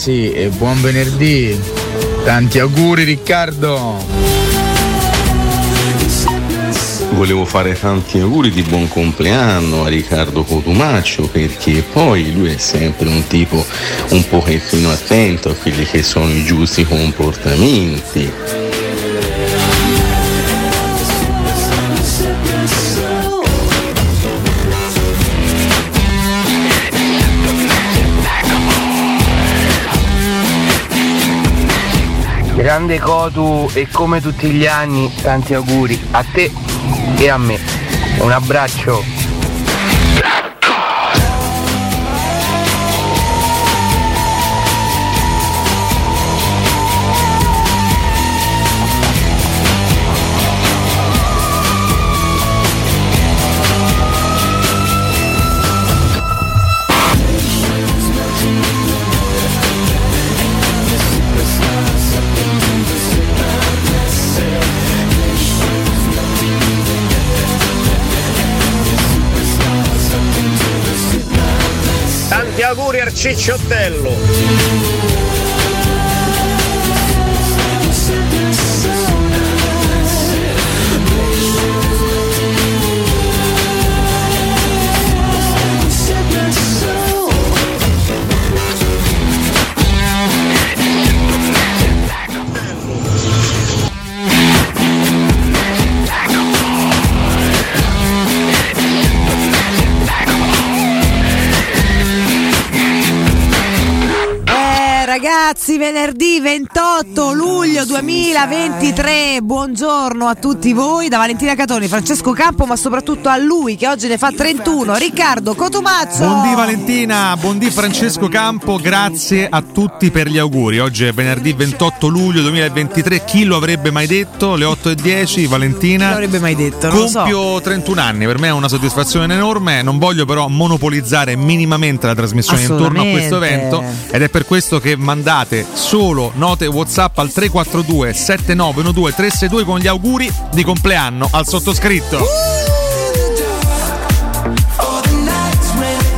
Ragazzi e buon venerdì. Tanti auguri Riccardo. Volevo fare tanti auguri di buon compleanno a Riccardo Cotumaccio perché poi lui è sempre un tipo un pochettino attento a quelli che sono i giusti comportamenti. Grande Cotu e come tutti gli anni tanti auguri a te e a me. Un abbraccio. Cicciottello. Ragazzi, venerdì 28 luglio 2023. Buongiorno a tutti voi da Valentina Catoni, Francesco Campo, ma soprattutto a lui che oggi ne fa 31, Riccardo Cotumazzo. Buondì Valentina, buondì Francesco Campo, grazie a tutti per gli auguri. Oggi è venerdì 28 luglio 2023, chi lo avrebbe mai detto? Le 8 e 10, Valentina. Chi l'avrebbe mai detto? Non lo so. Compio 31 anni, per me è una soddisfazione enorme, non voglio però monopolizzare minimamente la trasmissione intorno a questo evento ed è per questo che mandai mandate solo note WhatsApp al 342 7912 362 con gli auguri di compleanno al sottoscritto.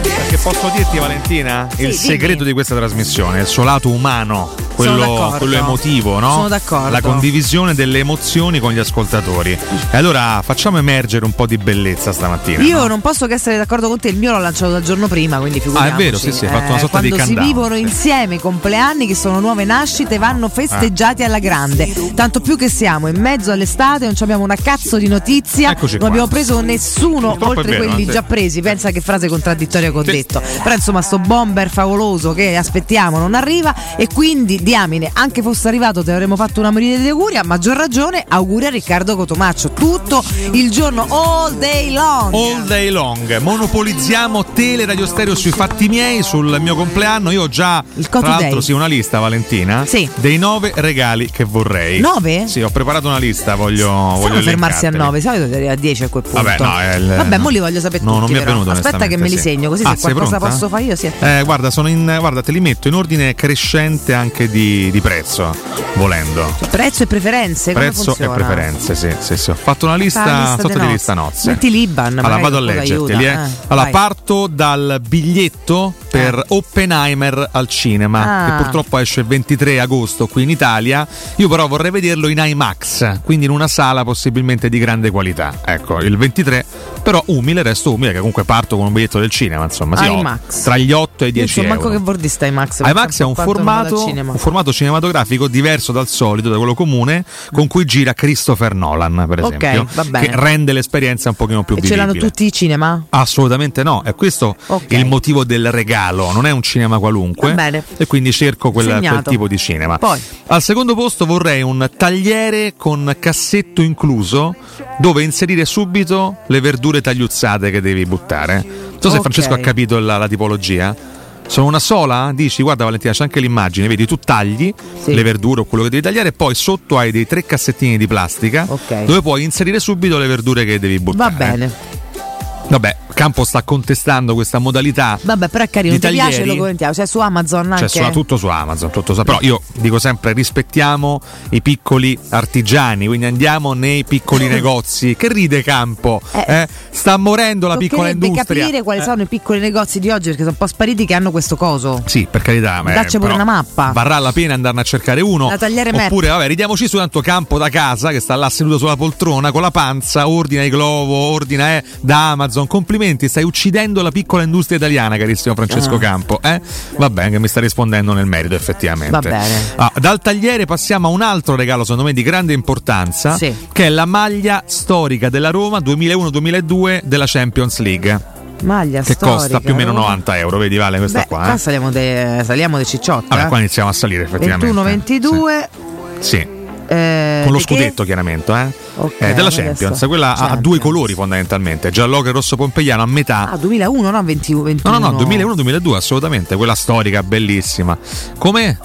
Perché posso dirti Valentina, il dimmi. segreto di questa trasmissione, il suo lato umano, quello, quello emotivo, no? Sono d'accordo. La condivisione delle emozioni con gli ascoltatori. E allora facciamo emergere un po' di bellezza stamattina. Io no? non posso che essere d'accordo con te, il mio l'ho lanciato dal giorno prima, quindi figuriamoci. Ah, è vero, sì, sì, hai fatto una sorta di quando si countdown, vivono insieme i compleanni che sono nuove nascite vanno festeggiati alla grande. Tanto più che siamo in mezzo all'estate, non abbiamo una cazzo di notizia, Eccoci non qua. abbiamo preso nessuno Purtroppo oltre vero, quelli sì. già presi. Pensa che frase contraddittoria che ho Sì. detto. Però insomma sto bomber favoloso che aspettiamo non arriva e quindi diamine, anche fosse arrivato ti avremmo fatto una miriade di auguri, a maggior ragione auguri a Riccardo Cotomaccio. Tutto il giorno, all day long. All day long, monopolizziamo tele radio stereo sui fatti miei sul mio compleanno. Io ho già Il tra l'altro Day. sì, una lista, Valentina. Sì. Dei nove regali che vorrei. Nove? Sì, ho preparato una lista, voglio, Stiamo voglio fermarsi a. 9, solito arriva a 10 a quel punto. Vabbè, no, il- Vabbè, mo li voglio sapere No, tutti. non mi è venuto Aspetta che me li sì. segno, così Ah, se qualcosa pronta? posso fare io sì. Eh, guarda, sono in, guarda, te li metto in ordine crescente anche di, di prezzo, volendo. Prezzo e preferenze, Prezzo e preferenze, sì, sì, sì. Ho fatto una lista, sotto di lista nozze. Metti l'Iban, Allora vado a leggerteli, eh. eh. Allora, Vai. parto dal biglietto per Oppenheimer al cinema, Ah. che purtroppo esce il 23 agosto qui in Italia. Io però vorrei vederlo in IMAX, quindi in una sala possibilmente di grande qualità. Ecco, il 23, però umile, resto umile, che comunque parto con un biglietto del cinema, insomma, sì, IMAX. tra gli 8 e i Io 10 so manco euro. che vuol dire IMAX. IMAX è un formato, un formato cinematografico diverso dal solito, da quello comune, con cui gira Christopher Nolan, per esempio, bene. che rende l'esperienza un pochino più E ce vivibile. l'hanno tutti i cinema? Assolutamente no, è questo Ok. il motivo del regalo, non è un cinema qualunque e quindi cerco quel, quel tipo di cinema. Poi. Al secondo posto vorrei un tagliere con cassetto incluso dove inserire subito le verdure tagliuzzate che devi buttare. Non so se Ok. Francesco ha capito la, la tipologia. Sono una sola? Dici, guarda Valentina, c'è anche l'immagine, vedi, tu tagli Sì. le verdure o quello che devi tagliare e poi sotto hai dei tre cassettini di plastica Ok. dove puoi inserire subito le verdure che devi Va buttare. bene. Vabbè, Campo sta contestando questa modalità. Vabbè, però è carino, ti piace lo commentiamo, cioè su Amazon anche. Cioè, tutto su Amazon, tutto su- però io dico sempre rispettiamo i piccoli artigiani, quindi andiamo nei piccoli negozi. Che ride Campo? Eh. eh? Sta morendo la piccola industria. capire quali Eh. sono i piccoli negozi di oggi perché sono un po' spariti che hanno questo coso. Sì, per carità. Dacci pure una mappa. Varrà la pena andarne a cercare uno. La tagliere map. Oppure, vabbè, ridiamoci su tanto campo da casa che sta là seduto sulla poltrona con la panza, ordina i globo, ordina eh, da Amazon. Complimenti, stai uccidendo la piccola industria italiana, carissimo Francesco Ah. Campo. Eh? Va bene, che mi sta rispondendo nel merito, effettivamente. Ah, dal tagliere passiamo a un altro regalo, secondo me, di grande importanza, Sì. che è la maglia storica della Roma 2001-2002 della Champions League. Maglia Che storica, costa più o meno Roma. 90 euro, vedi Vale questa Beh, qua. qua eh? saliamo dei dei cicciotti. Vabbè, eh. qua iniziamo a salire effettivamente. 21-22. Sì. Eh, Con lo di che? scudetto chiaramente, eh? Ok, Eh, della adesso- Champions, quella ha- ha Champions. due colori fondamentalmente, giallo e rosso pompeiano a metà. Ah, 2001, no? 20, 21. no, no, no, 2001-2002 assolutamente, quella storica bellissima. Come?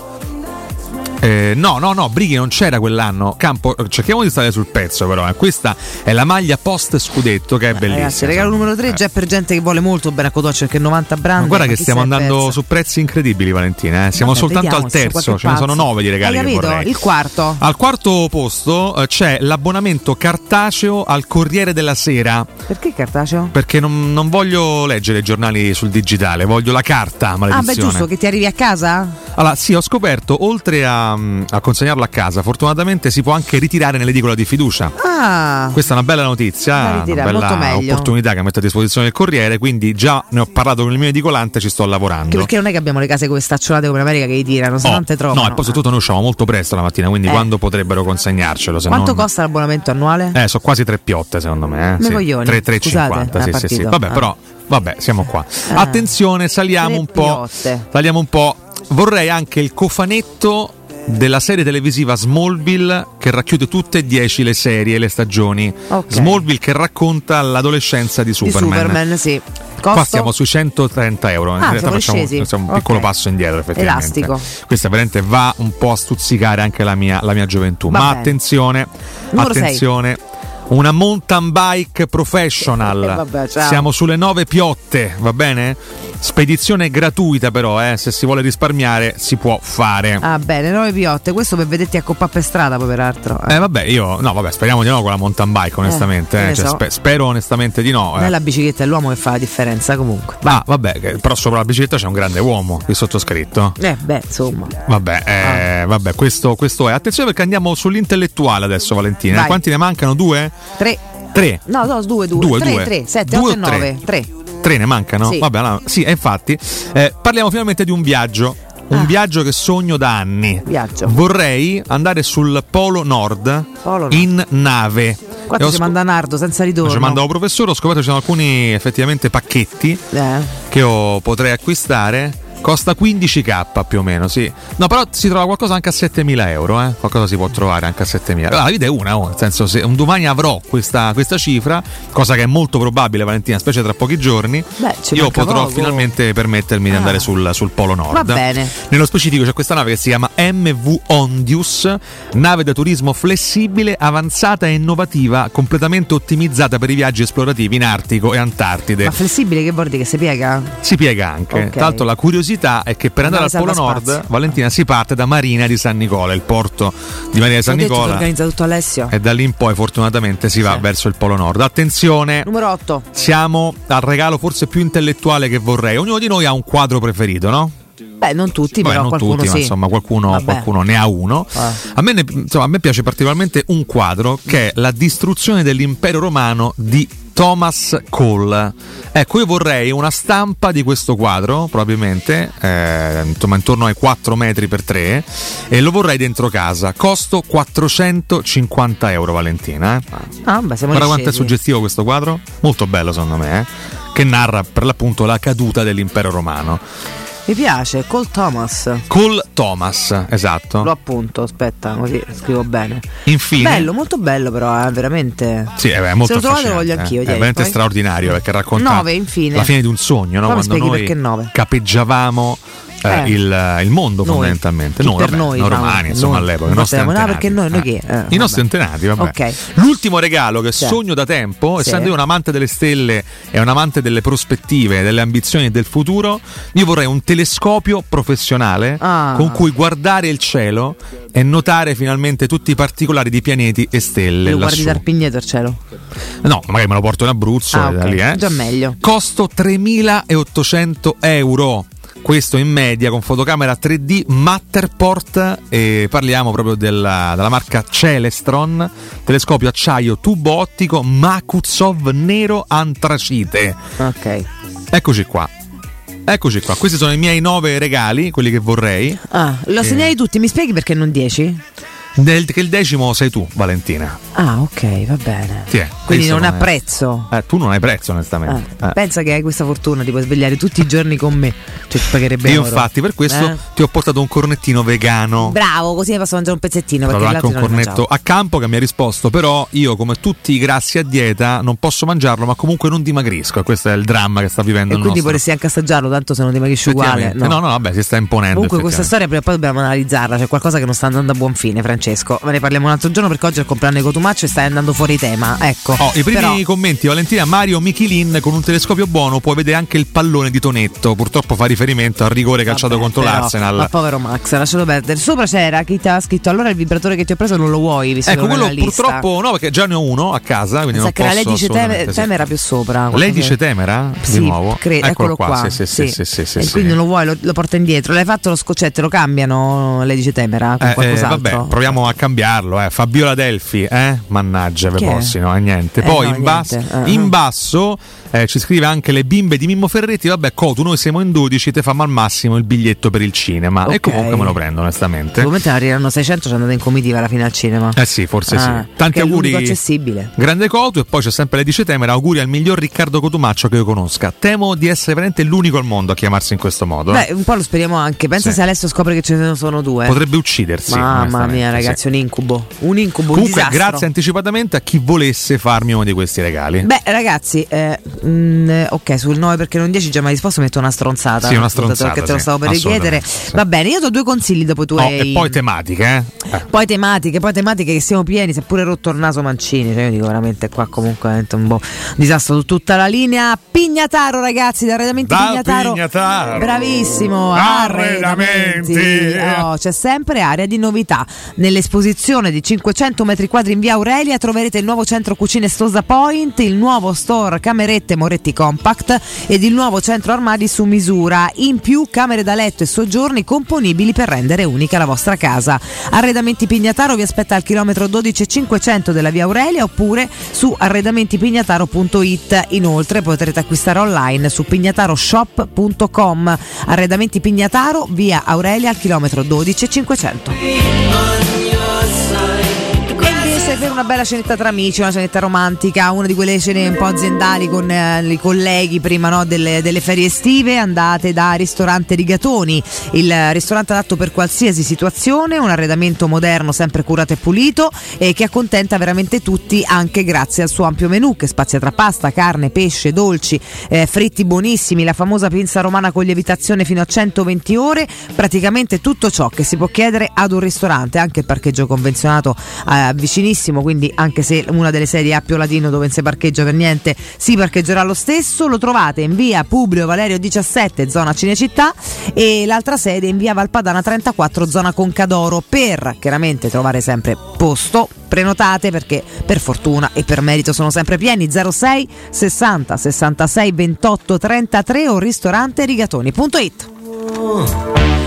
Eh, no, no, no, Brighi non c'era quell'anno. Campo, cerchiamo di stare sul pezzo, però. eh. Questa è la maglia post scudetto che è bellissima. Ragazzi, regalo numero 3 Eh. già per gente che vuole molto bene a Cotoccio perché 90 brand. Ma guarda ma che stiamo andando pensa? su prezzi incredibili, Valentina. eh. Siamo Vabbè, soltanto vediamo al terzo, ce ne sono pazzo. nove di regali Hai che capito? vorrei. Il quarto. Al quarto posto eh, c'è l'abbonamento cartaceo al Corriere della Sera. Perché cartaceo? Perché non, non voglio leggere i giornali sul digitale, voglio la carta, Ah, maledizione. beh, giusto, che ti arrivi a casa? Allora, sì, ho scoperto, oltre a, a consegnarlo a casa, fortunatamente si può anche ritirare nell'edicola di fiducia. Ah, Questa è una bella notizia, una ritirare, molto bella opportunità che metto a disposizione del Corriere, quindi già ne ho parlato con il mio edicolante, ci sto lavorando. anche perché non è che abbiamo le case come stacciolate come in America che li tirano, sono Oh, tante troppo. no, e poi soprattutto noi usciamo molto presto la mattina, quindi Eh. quando potrebbero consegnarcelo? Se Quanto non... costa l'abbonamento annuale? Eh, sono quasi tre piotte secondo me. Eh? 3, 3,50. Scusate, Sì, sì, sì. Vabbè, Ah. però, vabbè, siamo qua. Ah. Attenzione, saliamo un po'. Saliamo un po'. Vorrei anche il cofanetto della serie televisiva Smallville che racchiude tutte e dieci le serie e le stagioni. Ok. Smallville che racconta l'adolescenza di Di Superman. Superman, sì. Costo? Qua siamo sui 130 euro. In Ah, realtà siamo facciamo, un piccolo passo indietro, effettivamente. Elastico. Questa veramente va un po' a stuzzicare anche la mia, la mia gioventù. Va Ma bene. attenzione, Numero attenzione. Una mountain bike professional. Eh, vabbè, ciao. Siamo sulle nove piotte, va bene? Spedizione gratuita però, eh, se si vuole risparmiare si può fare. Ah, bene, 9 piotte. Questo per vederti a coppa per strada, poi peraltro. Eh vabbè, io no, vabbè, speriamo di no con la mountain bike, onestamente. che eh. Cioè, so. spe- spero onestamente di no. Non è eh. la bicicletta, è l'uomo che fa la differenza comunque. Ah, vabbè, però sopra la bicicletta c'è un grande uomo, il sottoscritto. Eh, beh, insomma. Vabbè, eh, vabbè questo, questo è. Attenzione perché andiamo sull'intellettuale adesso, Valentina. Vai. Quanti ne mancano? Due? 3. Tre. No, no, 2, 2. Due, 3, due. 3, 7, Due 8 e o tre? 9. 3. Tre ne mancano? Sì. Vabbè, no, sì, infatti eh, parliamo finalmente di un viaggio. Un Ah. viaggio che sogno da anni. Viaggio. Vorrei andare sul Polo Nord Polo Nord. in nave. Qua ci sco- manda Nardo senza ritorno. Ci manda un professore, ho scoperto che ci sono alcuni effettivamente pacchetti Eh. che io potrei acquistare. Costa 15k più o meno, sì. No, però si trova qualcosa anche a 7000 euro, eh? Qualcosa si può trovare anche a 7000. Allora, la vita è una, oh, nel senso, se un domani avrò questa, questa cifra, cosa che è molto probabile, Valentina, specie tra pochi giorni, Beh, io potrò poco. finalmente permettermi di Ah. andare sul, sul Polo Nord. Va bene. Nello specifico c'è questa nave che si chiama MV Ondius, nave da turismo flessibile, avanzata e innovativa, completamente ottimizzata per i viaggi esplorativi in Artico e Antartide. Ma flessibile che vuol dire che si piega? Si piega anche. Ok. Tra l'altro la curiosità è che per andare al Polo Nord, salvaspazio. Valentina, si parte da Marina di San Nicola, il porto di Marina di San detto Nicola. organizza tutto Alessio. E da lì in poi fortunatamente si va Sì. verso il Polo Nord. Attenzione, Numero 8. siamo al regalo forse più intellettuale che vorrei. Ognuno di noi ha un quadro preferito, no? Beh, non tutti, Vabbè, però non qualcuno tutti, sì. ma insomma qualcuno, qualcuno ne ha uno. Ah. A, me ne- insomma, a me piace particolarmente un quadro che è La distruzione dell'impero romano di Thomas Cole. Ecco, io vorrei una stampa di questo quadro, probabilmente, eh, insomma, intorno ai 4 metri per 3, e lo vorrei dentro casa. Costo 450 euro, Valentina. eh. Ah, beh, siamo Guarda quanto è suggestivo questo quadro, molto bello secondo me, eh, che narra per l'appunto la caduta dell'impero romano. Mi piace, Cole Thomas. Cole Thomas, esatto. Lo appunto, aspetta, così scrivo bene. Infine, Bello, molto bello però, eh, veramente. Sì, è molto Se lo trovate lo voglio anch'io, eh. È veramente Poi- straordinario perché racconta Nove, infine. la fine di un sogno, no? Poi quando spieghi noi perché nove. capeggiavamo eh, Eh. il, il mondo Noi. fondamentalmente. Chi Noi, per vabbè, noi, noi romani, insomma, Noi. all'epoca. I nostri sappiamo, no, perché noi- noi Eh. chi? Eh, I nostri antenati, vabbè. Ok. L'ultimo regalo che Sì. sogno da tempo, Sì. essendo io un amante delle stelle e un amante delle prospettive, delle ambizioni del futuro, io vorrei un telescopio professionale Ah. con cui guardare il cielo e notare finalmente tutti i particolari di pianeti e stelle. Lo guardi dal pignetto il cielo. No, magari me lo porto in Abruzzo Ah, e da ok. lì, eh. Già meglio. Costo 3.800 euro. Questo in media con fotocamera 3D Matterport e parliamo proprio della, della marca Celestron, telescopio acciaio tubo ottico Makutsov nero antracite. Ok. Eccoci qua. Eccoci qua, questi sono i miei nove regali, quelli che vorrei. Ah, lo Eh. segnali tutti, mi spieghi perché non 10? Del, che il decimo sei tu, Valentina. Ah, ok, va bene. Ti è. Quindi Questo non ha è- prezzo. Eh, tu non hai prezzo, onestamente. Ah, Eh. Pensa che hai questa fortuna di puoi svegliare tutti i giorni con me. Cioè, ti pagherebbe Io oro. infatti per questo Eh? ti ho portato un cornettino vegano. Bravo, così ne posso mangiare un pezzettino. Gli anche un non cornetto a campo che mi ha risposto però io come tutti i grassi a dieta non posso mangiarlo ma comunque non dimagrisco e questo è il dramma che sta vivendo E il quindi nostro vorresti anche assaggiarlo, tanto se non dimagrisci uguale. No. no no vabbè si sta imponendo Comunque questa storia prima o poi dobbiamo analizzarla, c'è qualcosa che non sta andando a buon fine, Francesco. Ma ne parliamo un altro giorno perché oggi è il compleanno di Cotumaccio e stai andando fuori tema. Ecco. Oh, i primi Però- commenti Valentina Mario Michelin con un telescopio buono può vedere anche il pallone di Tonetto purtroppo fa riferimento al rigore calciato Vabbè, contro però, l'Arsenal Ma povero Max, lascialo perdere. Sopra c'era chi ti ha scritto allora il vibratore che ti ho preso non lo vuoi, visto ecco che quello purtroppo no perché già ne ho uno a casa quindi Sa non che posso lei dice Tem- sì. Temera più sopra. lei dice Temera di Sì, nuovo cre- eccolo, qua. Sì, sì, sì, sì, sì, e sì. quindi non lo vuoi, lo, lo porta indietro. L'hai fatto lo scoccetto, lo cambiano? Lei dice Temera con Eh, eh, qualcos'altro. vabbè, proviamo a cambiarlo. Eh. Fabiola Delfi, eh? Mannaggia, ve Chi è? bossi, no, niente. Eh, Poi no, in, basso, niente. Eh, in eh. basso eh, ci scrive anche le bimbe di Mimmo Ferretti. Vabbè, Cotu, noi siamo in 12, te famo al massimo il biglietto per il cinema. E Ok. comunque me lo prendo, onestamente. Ne arriveranno 600, ci andate in comitiva alla fine al cinema. Eh sì, forse Ah, sì. Tanti auguri. accessibile. Grande Cotu e poi c'è sempre Lady Temera. Auguri al miglior Riccardo Cotumaccio che io conosca. Temo di essere veramente l'unico al mondo a chiamarsi in questo modo. eh. Beh, un po' lo speriamo anche. Pensa Sì. se Alessio scopre che ce ne sono due. Potrebbe uccidersi. Mamma mia, sì. ragazzi, un incubo. Un incubo, un Comunque, disastro. grazie anticipatamente a chi volesse farmi uno di questi regali. Beh, ragazzi, eh, mm, ok, sul 9 perché non 10 già mi ha risposto, metto una stronzata. Sì, una stronzata, Perché te lo sì, stavo per richiedere. sì. Va bene, io do due consigli dopo i Oh, tuoi. e poi tematiche, eh? Eh. Poi tematiche, poi tematiche che siamo pieni, seppure rotto il naso Mancini, cioè io dico veramente qua comunque è un boh, disastro su tutta la linea. Pignataro ragazzi, da Arredamenti Da Pignataro. Pignataro. Bravissimo. Arredamenti. Oh, c'è sempre area di novità. Nell'esposizione di 500 metri quadri in via Aurelia troverete il nuovo centro cucine Stosa Point, il nuovo store Camerette Moretti Compact ed il nuovo centro armadi su misura. In più camere da letto e soggiorni componibili per rendere unica la vostra casa. Arredamenti Pignataro vi aspetta al chilometro 12 e 500 della via Aurelia oppure su arredamentipignataro.it. Inoltre potrete acquistare online su pignataroshop.com. Arredamenti Pignataro, via Aurelia al chilometro 12 e 500. Per una bella cenetta tra amici, una cenetta romantica, una di quelle cene un po' aziendali con eh, i colleghi prima no, delle, delle ferie estive, andate da Ristorante Rigatoni, il ristorante adatto per qualsiasi situazione, un arredamento moderno sempre curato e pulito e che accontenta veramente tutti anche grazie al suo ampio menù che spazia tra pasta, carne, pesce, dolci, eh, fritti buonissimi, la famosa pinza romana con lievitazione fino a 120 ore, praticamente tutto ciò che si può chiedere ad un ristorante, anche il parcheggio convenzionato eh, vicinissimo, quindi anche se una delle sedie a Pio Latino dove non si parcheggia per niente, si parcheggerà lo stesso, lo trovate in via Publio Valerio 17, zona Cinecittà e l'altra sede in via Valpadana 34, zona Concadoro, per chiaramente trovare sempre posto. Prenotate perché per fortuna e per merito sono sempre pieni 06 60 66 28 33 o ristorante rigatoni.it.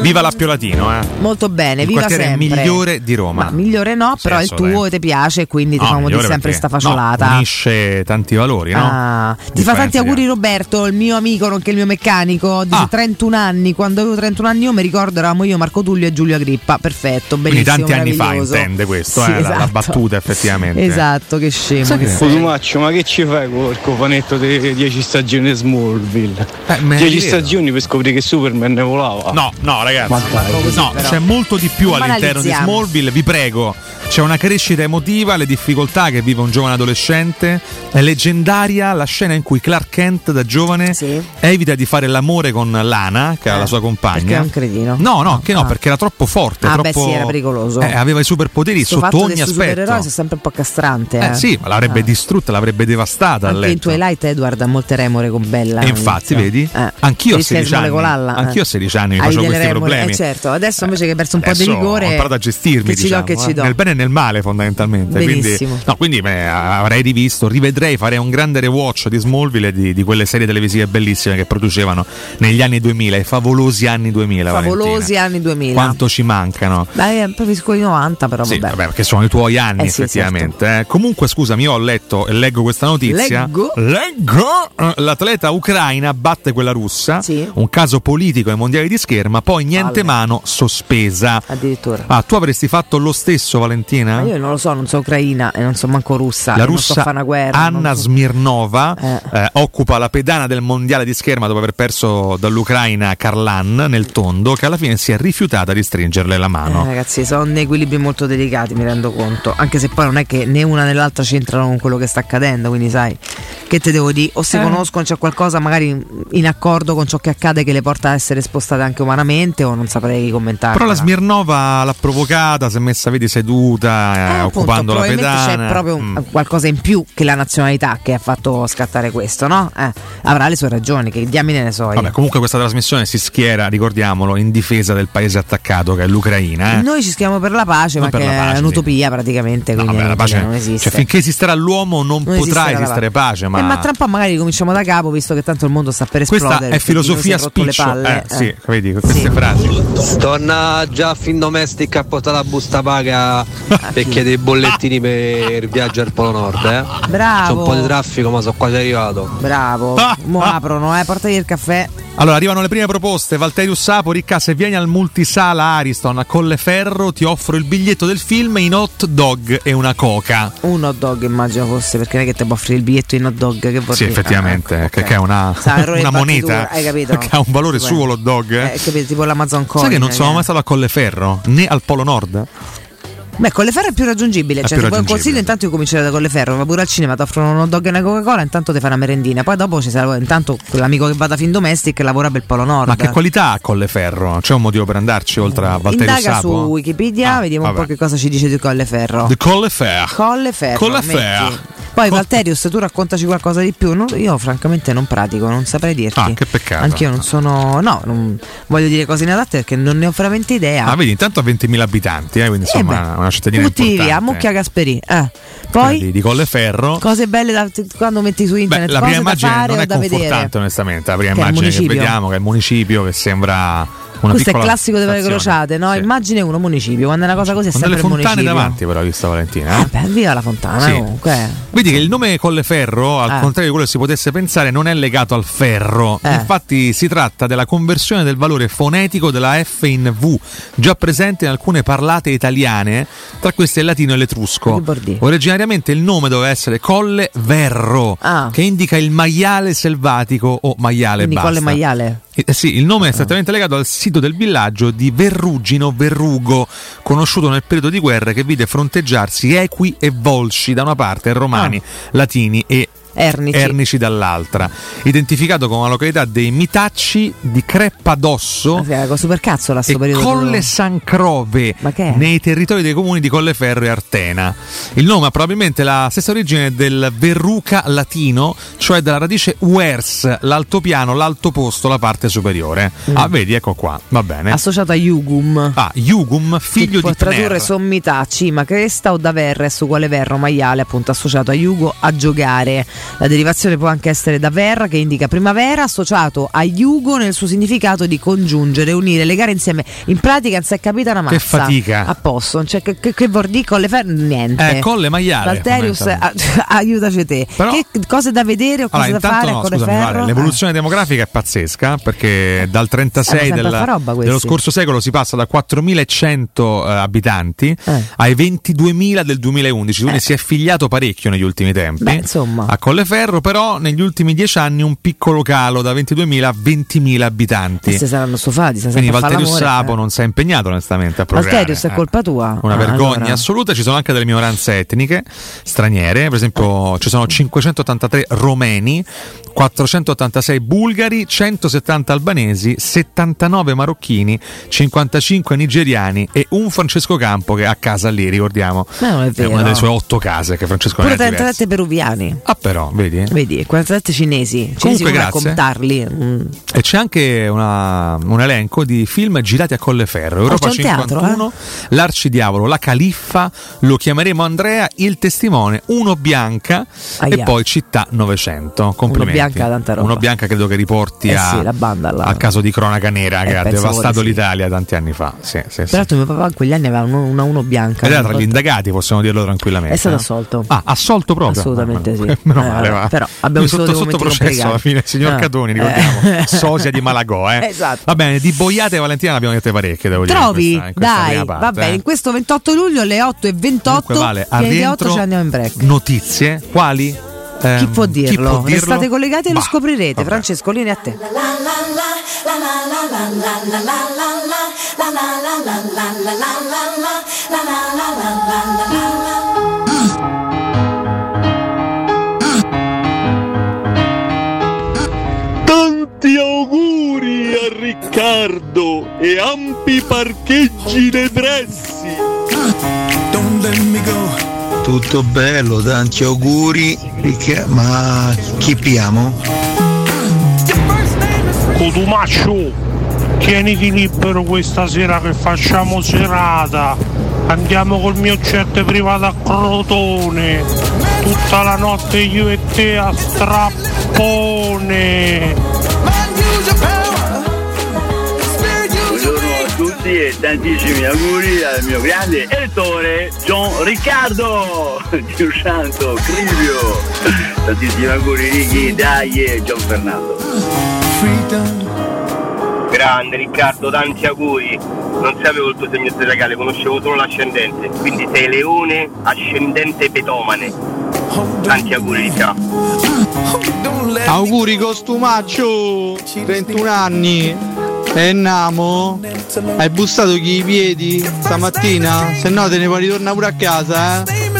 Viva l'Appio Latino, eh. Molto bene, Il viva sempre. migliore di Roma. Ma migliore no, Sì, però il tuo assolutamente. ti piace, quindi ti No, famo di migliore sempre perché, sta faciolata. no, unisce tanti valori, no? Ah, ti fa tanti di- auguri Roberto, il mio amico, nonché il mio meccanico, dice Ah. 31 anni, quando avevo 31 anni io mi ricordo eravamo io, Marco Tullio e Giulio Agrippa, perfetto, Quindi benissimo. tanti anni fa intende questo, Sì, eh, la- la, esatto. battuta effettivamente. Esatto, che scemo. Sai che. Cosumaccio, ma che ci fai col cofanetto delle 10 stagioni di Smallville? Eh, me ne 10 rivedo. stagioni per scoprire che Superman ne volava. No, no, ragazzi. Dai. no, c'è molto di più all'interno di. Smallville, vi prego. C'è una crescita emotiva, le difficoltà che vive un giovane adolescente. È leggendaria la scena in cui Clark Kent, da giovane, Sì. evita di fare l'amore con Lana, che Eh, la sua compagna. Perché è un cretino. No, no, che no, Ah. perché era troppo forte. Ah, beh, troppo... sì, era pericoloso. Eh, aveva i superpoteri Questo sotto ogni aspetto. supereroi è sempre un po' castrante. Eh sì, ma l'avrebbe Ah. distrutta, l'avrebbe devastata. Anche in. Twilight Edward ha molte remore con Bella. E infatti, vedi? Eh. Anch'io a Rischia di 16 anni. eh. Anch'io a 16 anni mi facevo questi remore, problemi. eh, certo, adesso invece che hai perso un po' di rigore. Ho imparato a gestirmi, diciamo, che ci eh. do. nel bene nel male, fondamentalmente. Benissimo. Quindi, no, quindi beh, avrei rivisto, rivedrei, farei un grande rewatch di Smallville di, di quelle serie televisive bellissime che producevano negli anni 2000, i favolosi anni 2000. Favolosi Valentina. anni 2000. Quanto ci mancano. Beh, eh, preferisco i 90, però Sì, vabbè. perché sono i tuoi anni, Eh sì, effettivamente. eh. Comunque, scusami, io ho letto e leggo questa notizia. Leggo? Leggo! Eh, L'atleta ucraina batte quella russa. Sì. Un caso politico ai mondiali di scherma, poi niente Palle. mano, sospesa. Addirittura. Ah, tu avresti fatto lo stesso, Valentina? Ma io non lo so, non so ucraina e non so manco russa. La so russa fare una guerra. Anna so- Smirnova Eh. eh, occupa la pedana del mondiale di scherma dopo aver perso dall'Ucraina Karlan nel tondo, che alla fine si è rifiutata di stringerle la mano. Eh, ragazzi, sono dei equilibri molto delicati, mi rendo conto. Anche se poi non è che né una né l'altra c'entrano con quello che sta accadendo. Quindi, sai, che te devo dire? O si Eh. conoscono, c'è qualcosa magari in accordo con ciò che accade che le porta a essere spostate anche umanamente, o non saprei commentare. Però la Smirnova l'ha provocata, si è messa, vedi, seduta, eh, appunto, occupando la pedana. c'è proprio un- Mm. qualcosa in più che la nazionalità che ha fatto scattare questo, no? Eh, avrà le sue ragioni, che diamine ne so. io. Vabbè, comunque questa trasmissione si schiera, ricordiamolo, in difesa del paese attaccato che è l'Ucraina. Eh? Noi ci schiamo per la pace, Noi ma per che la pace, è sì. un'utopia praticamente, No, vabbè, la pace- non esiste. cioè, finché esisterà l'uomo non, Non potrà esistere pace. Ma, Eh, ma tra un po' magari cominciamo da capo, visto che tanto il mondo sta per esplodere. questa è filosofia spiccio. palle, Eh, sì, eh. vedi, queste Sì. frasi. Torna già fin domestica a portare la busta paga per chiedere i bollettini per il viaggio al Polo Nord, eh? Bravo. C'è un po' di traffico, ma sono quasi arrivato. Bravo. Ah, Mo aprono, eh, portagli il caffè. Allora, arrivano le prime proposte. Valterius Sapo, Ricca, se vieni al multisala Ariston a Colleferro, ti offro il biglietto del film in hot dog e una coca. Un hot dog immagino fosse, perché non è che ti può offrire il biglietto in hot dog. Che vuol Sì, effettivamente, Ah, ecco, che, ok. che è una, Sa, una moneta Hai capito? che ha un valore Beh. suo l'hot dog. Eh, capito, tipo l'Amazon Coin. Sai che non sono eh. mai stato a Colleferro né al Polo Nord? Beh, Colleferro è più raggiungibile. È Cioè, più se vuoi un raggiungibile. consiglio, intanto io comincerei da Colleferro. Va pure al cinema, ti offrono un hot dog e una Coca-Cola, intanto ti fai una merendina. Poi dopo ci sarà intanto quell'amico che va da Fin Domestic che lavora per il Polo Nord. Ma che qualità ha Colleferro? C'è un motivo per andarci oltre a Valterio Indaga Sapo? su Wikipedia, Ah, vediamo un vabbè. po' che cosa ci dice di Colleferro. The Colleferro. Colleferro. Colleferro. Poi Valterius, tu raccontaci qualcosa di più. Non- io francamente non pratico, non saprei dirti. Ah, che peccato. Anch'io non sono. No, non voglio dire cose inadatte perché non ne ho veramente idea. Ah, vedi, intanto ha 20.000 abitanti, eh, quindi Eh insomma beh, una cittadina Tutti importante. via, Mucchia Gasperi. Eh. Poi di, di Colleferro. cose belle da, quando metti su Beh, internet, la cose prima immagine non è da vedere. confortante, onestamente. La prima Che immagine che vediamo, che è il municipio, che sembra una Questo è classico delle stazione. crociate, no? Immagine uno municipio, quando è una cosa così è Con sempre delle fontane municipio. davanti, però, vista Valentina. Eh? Beh, viva la fontana, Sì. comunque. Vedi che il nome Colleferro, al Eh. contrario di quello che si potesse pensare, non è legato al ferro. Eh. Infatti si tratta della conversione del valore fonetico della F in V, già presente in alcune parlate italiane, tra queste il latino e l'etrusco. Originariamente il nome doveva essere Colle Verro, Ah. che indica il maiale selvatico o maiale Quindi basta. Colle Maiale. Eh sì, il nome è strettamente legato al sito del villaggio di Verrugino Verrugo, conosciuto nel periodo di guerra che vide fronteggiarsi equi e volsci da una parte e romani, latini e Ernici. dall'altra, identificato come la località dei Mitacci di Creppa d'Osso Ah, sto periodo. Colle San Crove nei territori dei comuni di Colleferro e Artena. Il nome ha probabilmente la stessa origine del verruca latino, cioè dalla radice vers, l'altopiano, l'alto posto, la parte superiore. Mm. Ah, vedi, ecco qua, va bene. Associato a Iugum. Ah, Iugum, figlio può di tradurre Pner. sommità, cima, cresta o da verre su quale verro maiale appunto associato a Yugo a giocare. La derivazione può anche essere da verra che indica primavera associato a Yugo nel suo significato di congiungere, unire, legare insieme. In pratica non si è capita una mazza. Che fatica. A posto, cioè, che, che, che vuol dire con le ferre? Niente. Eh, colle maiale, Valterius, a- aiutaci te. Però- che cose da vedere o cose Allora, da fare no, scusami? Vale, l'evoluzione demografica è pazzesca perché dal 36 Eh, ma sempre del- a fa roba dello scorso secolo si passa da 4.100 eh, abitanti Eh. ai 22.000 del 2011, quindi si è figliato parecchio negli ultimi tempi. Beh, insomma. A Colleferro però negli ultimi 10 anni un piccolo calo da 22.000 a 20.000 abitanti. E se saranno stufati, si Quindi Valterius Sapo eh. non si è impegnato onestamente a programmare. Valterius è eh. colpa tua. Una Ah, vergogna allora. assoluta, ci sono anche delle minoranze etniche straniere, per esempio ci sono 583 romeni, 486 bulgari, 170 albanesi, 79 marocchini, 55 nigeriani e un Francesco Campo che ha casa lì, ricordiamo. Ma non è vero. una delle sue otto case che Francesco Pure è diverso. 37 peruviani. Ah però, vedi? Vedi, 47 cinesi. Cinesi Comunque, grazie. contarli. Mm. E c'è anche una- un elenco di film girati a Colleferro. Europa c'è un teatro, eh? 51, L'Arcidiavolo, La Califfa, Lo chiameremo Andrea, Il Testimone, Uno Bianca Aia. e poi Città 900. Complimenti. Bianca, tanta roba. Uno Bianca credo che riporti Eh a- sì, la banda là. al caso di cronaca nera che Eh, ha penso devastato sì. l'Italia tanti anni fa. Sì, sì. Peraltro mio papà in quegli anni aveva uno- una uno bianca. Ed era tra gli indagati, possiamo dirlo tranquillamente. È stato no? assolto. Ah, assolto proprio? Assolutamente Ah, sì. Meno Eh, male, va. però abbiamo sotto, sotto processo alla fine, signor Ah. Catoni, ricordiamo. Eh. Sosia di Malagò, eh. Esatto. Va bene, di boiate Valentina ne abbiamo dette parecchie, devo dire. in Trovi? questa- in questa Dai, parte, va bene. eh. In questo 28 luglio alle 8 e 28 Comunque, vale, alle 8 rientro ci andiamo in break. Notizie, quali? Chi Ehm, può dirlo? dirlo? Restate collegati e lo scoprirete. vabbè. Francesco, linea a te. Tanti Riccardo e ampi parcheggi pressi. Tutto bello, tanti auguri. Ma chi piamo? Cotumaccio, tieniti libero questa sera che facciamo serata. Andiamo col mio jet privato a Crotone. Tutta la notte io e te a strappone. Tutti e tantissimi auguri al mio grande elettore John Riccardo Dio santo, Crivio tantissimi auguri Ricky, dai e Gian Fernando Grande Riccardo, tanti auguri. Non sapevo il tuo segno zodiacale, conoscevo solo l'ascendente. Quindi sei leone ascendente petomane. Tanti auguri, ciao. Auguri costumaccio! 21 anni! E Namo? Hai bussato chi i piedi stamattina? Se no te ne puoi ritornare pure a casa, eh?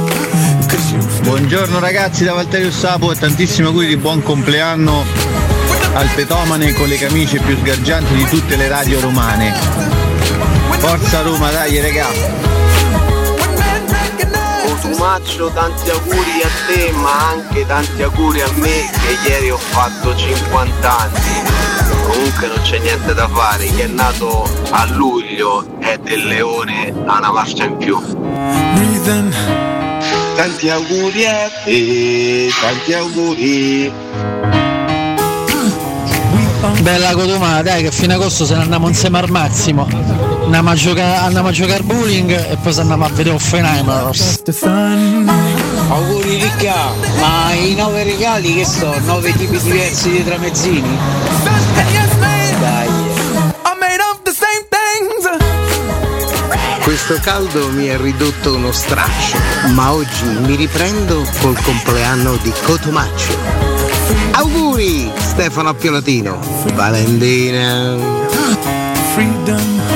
Buongiorno ragazzi da Valterio Sapo e tantissimi auguri di buon compleanno al petomane con le camicie più sgargianti di tutte le radio romane. Forza Roma, dai regà! Cotumaccio, tanti auguri a te, ma anche tanti auguri a me che ieri ho fatto 50 anni. Comunque non c'è niente da fare, chi è nato a luglio è del leone ha una marcia in più. Tanti auguri a te, tanti auguri. Bella Cotumà, dai che fino a agosto se ne andiamo insieme al massimo. Andiamo a giocare, andiamo a giocare bowling e poi se andiamo a vedere Offenheimers. Auguri Ricca, ma i nove regali che sono? Nove tipi diversi di tramezzini? Questo caldo mi ha ridotto uno straccio, ma oggi mi riprendo col compleanno di Cotomaccio. Auguri Stefano Appiolatino, Valentina. Freedom.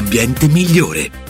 ambiente migliore.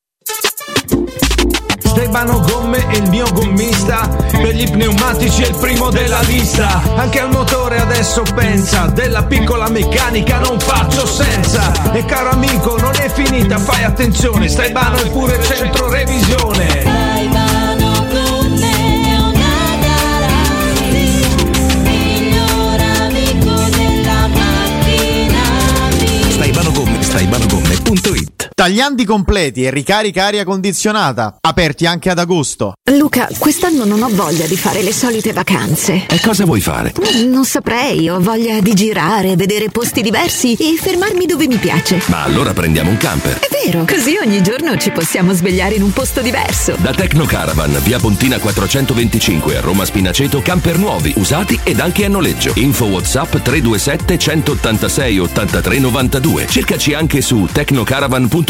Stefano Gomme è il mio gommista. Per gli pneumatici è il primo della lista. Anche al motore adesso pensa Della piccola meccanica non faccio senza. E caro amico non è finita fai attenzione Stefano è pure centro revisione. Staibanogomme, staibanogomme.it Tagliandi completi e ricarica aria condizionata, aperti anche ad agosto. Luca, quest'anno non ho voglia di fare le solite vacanze. E cosa vuoi fare? Non saprei, ho voglia di girare, vedere posti diversi e fermarmi dove mi piace. Ma allora prendiamo un camper. È vero, così ogni giorno ci possiamo svegliare in un posto diverso. Da Tecno Caravan, via Pontina 425 a Roma Spinaceto, camper nuovi, usati ed anche a noleggio. Info WhatsApp 327 186 83 92. Cercaci anche su tecnocaravan.com.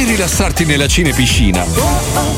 e rilassarti nella cinepiscina.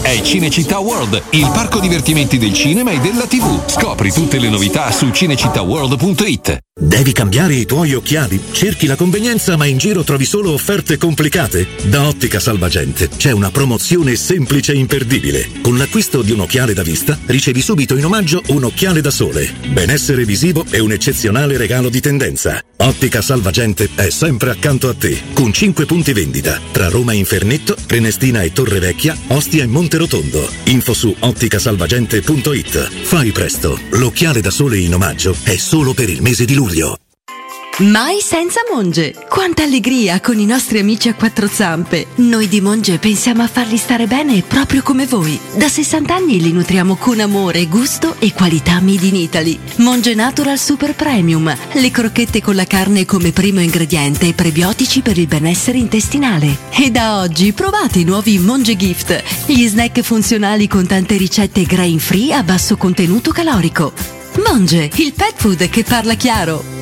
È Cinecittà World, il parco divertimenti del cinema e della TV. Scopri tutte le novità su cinecittàworld.it. Devi cambiare i tuoi occhiali? Cerchi la convenienza ma in giro trovi solo offerte complicate? Da Ottica Salvagente c'è una promozione semplice e imperdibile. Con l'acquisto di un occhiale da vista ricevi subito in omaggio un occhiale da sole. Benessere visivo e un eccezionale regalo di tendenza. Ottica Salvagente è sempre accanto a te, con 5 punti vendita tra Roma Infernetto, Prenestina e Torre Vecchia, Ostia e Monterotondo. Info su otticasalvagente.it. Fai presto, l'occhiale da sole in omaggio è solo per il mese di luglio. Mai senza Monge! Quanta allegria con i nostri amici a quattro zampe! Noi di Monge pensiamo a farli stare bene proprio come voi. Da 60 anni li nutriamo con amore, gusto e qualità made in Italy. Monge Natural Super Premium, le crocchette con la carne come primo ingrediente e prebiotici per il benessere intestinale. E da oggi provate i nuovi Monge Gift, gli snack funzionali con tante ricette grain free a basso contenuto calorico. Monge, il pet food che parla chiaro.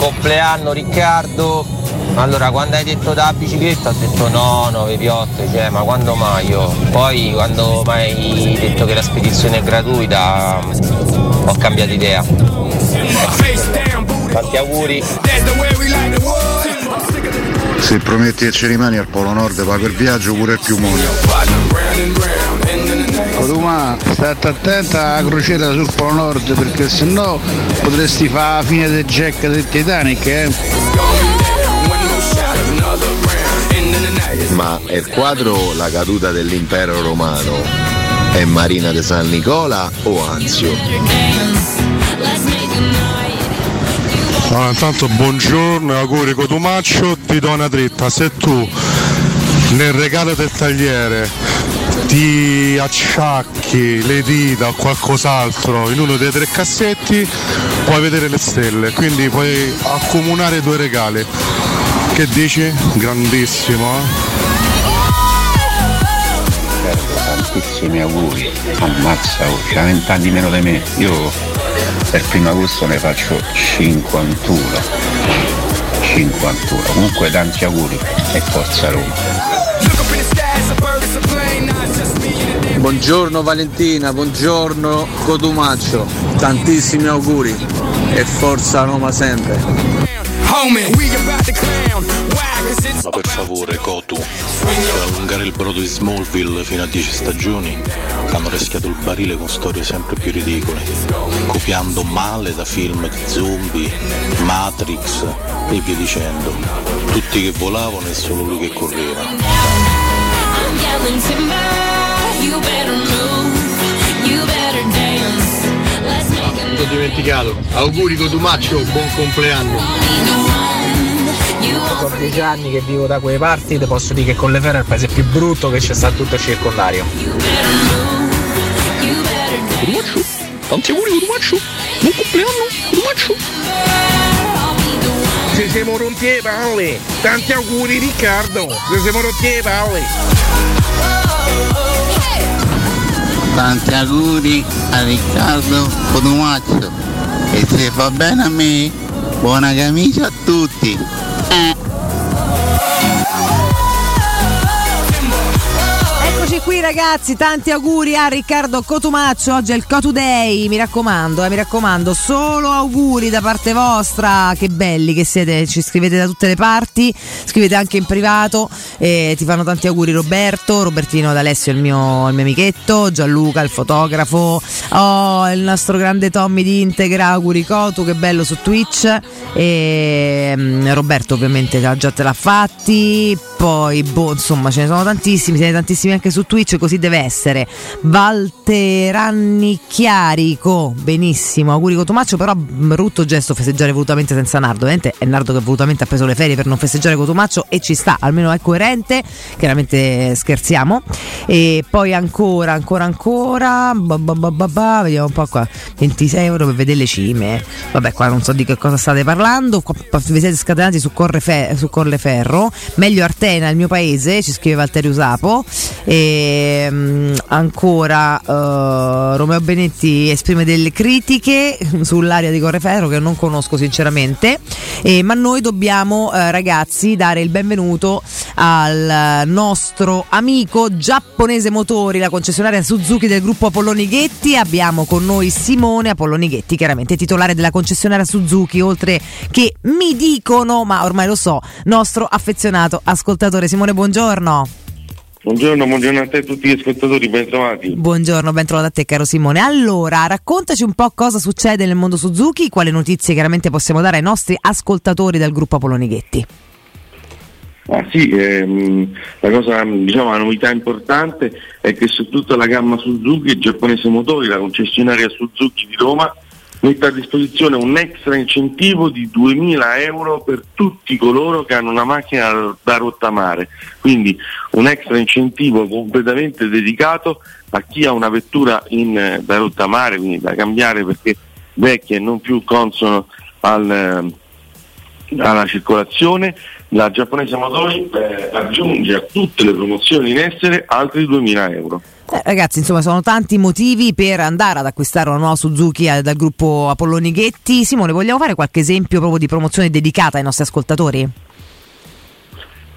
Compleanno Riccardo. Allora, quando hai detto da bicicletta ho detto no, 9 piotte, cioè, ma quando mai io? Poi quando mi hai detto che la spedizione è gratuita ho cambiato idea. Tanti auguri. Se prometti e ci rimani al Polo Nord pago il viaggio pure il piumone. Stai attenta alla crociera sul Polo Nord perché sennò potresti fare la fine del Jack del Titanic, eh? Ma è il quadro La caduta dell'impero romano è Marina de San Nicola o Anzio? Allora, intanto buongiorno, auguri Cotumaccio, ti do una dritta, se tu nel regalo del tagliere ti acciacchi le dita o qualcos'altro in uno dei tre cassetti, puoi vedere le stelle, quindi puoi accomunare due regali. Che dici? Grandissimo, eh? tantissimi auguri. Ammazza, oh, c'ha 20 anni meno di me. Io per primo agosto ne faccio 51. 51. Comunque tanti auguri e forza Roma. Buongiorno Valentina, buongiorno Cotumaccio, tantissimi auguri e forza Roma sempre. Ma per favore, Cotu, per allungare il brodo di Smallville fino a 10 stagioni, hanno rischiato il barile con storie sempre più ridicole, copiando male da film di zombie, Matrix e via dicendo. Tutti che volavano e solo lui che correva. Ho dimenticato. Auguri Cotumaccio, buon compleanno. Sono dieci anni che vivo da quelle parti, ti posso dire che Colleferro è il paese più brutto che c'è stato tutto il circondario. Cotumaccio, tanti auguri Cotumaccio, buon compleanno Cotumaccio. Ci siamo rotti le palle! Tanti auguri Riccardo! Ci siamo rotti le palle! Tanti auguri a Riccardo Cotumaccio e se fa bene a me, buona camicia a tutti. Eh. Qui ragazzi, tanti auguri a Riccardo Cotumaccio, oggi è il Cotu Day, mi raccomando, eh, mi raccomando, solo auguri da parte vostra, che belli che siete, ci scrivete da tutte le parti, scrivete anche in privato, eh, ti fanno tanti auguri Roberto, Robertino D'Alessio il mio, il mio amichetto, Gianluca il fotografo, oh, il nostro grande Tommy di Integra, auguri Cotu, che bello su Twitch, e mm, Roberto ovviamente già te l'ha fatti, poi, boh, insomma, ce ne sono tantissimi, ce ne sono tantissimi anche su Twitch, così deve essere. Valteranni Chiarico, benissimo, auguri Cotumaccio, però brutto gesto festeggiare volutamente senza Nardo. Ovviamente è Nardo che volutamente ha preso le ferie per non festeggiare Cotumaccio e ci sta, almeno è coerente, chiaramente scherziamo. E poi ancora, ancora, ancora, ba, ba, ba, ba, ba, vediamo un po' qua, 26 euro per vedere le cime. Vabbè, qua non so di che cosa state parlando, vi siete scatenati su, Corleferro, meglio Artena, il mio paese, ci scrive Valterio Usapo. E, mm, ancora eh, Romeo Benetti esprime delle critiche sull'area di Correferro che non conosco sinceramente, Eh, ma noi dobbiamo eh, ragazzi dare il benvenuto al nostro amico giapponese motori, la concessionaria Suzuki del gruppo Apolloni Ghetti. Abbiamo con noi Simone Apolloni Ghetti, chiaramente titolare della concessionaria Suzuki, oltre che mi dicono, ma ormai lo so, nostro affezionato ascoltatore. Simone, buongiorno. Buongiorno, buongiorno a te e a tutti gli ascoltatori, ben trovati. Buongiorno, ben trovato a te caro Simone. Allora, raccontaci un po' cosa succede nel mondo Suzuki, quali notizie chiaramente possiamo dare ai nostri ascoltatori del gruppo Apolloni Ghetti. Ah, sì, ehm, la cosa, diciamo, la novità importante è che su tutta la gamma Suzuki, il giapponese motori, la concessionaria Suzuki di Roma, mette a disposizione un extra incentivo di 2.000 euro per tutti coloro che hanno una macchina da rottamare. Quindi un extra incentivo completamente dedicato a chi ha una vettura in, eh, da rottamare, quindi da cambiare perché vecchia e non più consono al, eh, alla circolazione. La giapponese motori eh, aggiunge a tutte le promozioni in essere altri 2.000 euro. Eh, ragazzi, insomma, sono tanti motivi per andare ad acquistare una nuova Suzuki eh, dal gruppo Apolloni Ghetti. Simone, vogliamo fare qualche esempio proprio di promozione dedicata ai nostri ascoltatori?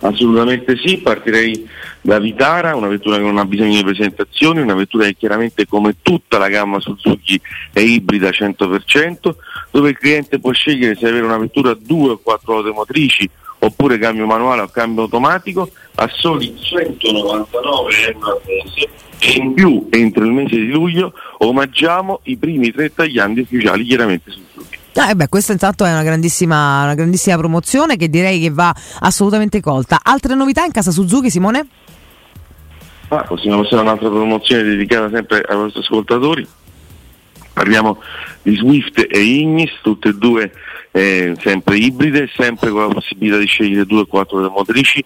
Assolutamente sì, partirei da Vitara, una vettura che non ha bisogno di presentazioni, una vettura che chiaramente come tutta la gamma Suzuki è ibrida 100%, dove il cliente può scegliere se avere una vettura a due o quattro ruote motrici oppure cambio manuale o cambio automatico a soli 199 euro al mese e in più entro il mese di luglio omaggiamo i primi tre tagliandi ufficiali chiaramente Suzuki. Ah, eh beh, questa intanto è una grandissima, una grandissima promozione che direi che va assolutamente colta. Altre novità in casa Suzuki, Simone? Ah, possiamo passare a un'altra promozione dedicata sempre ai vostri ascoltatori. Parliamo di Swift e Ignis, tutte e due eh, sempre ibride, sempre con la possibilità di scegliere due o quattro motrici,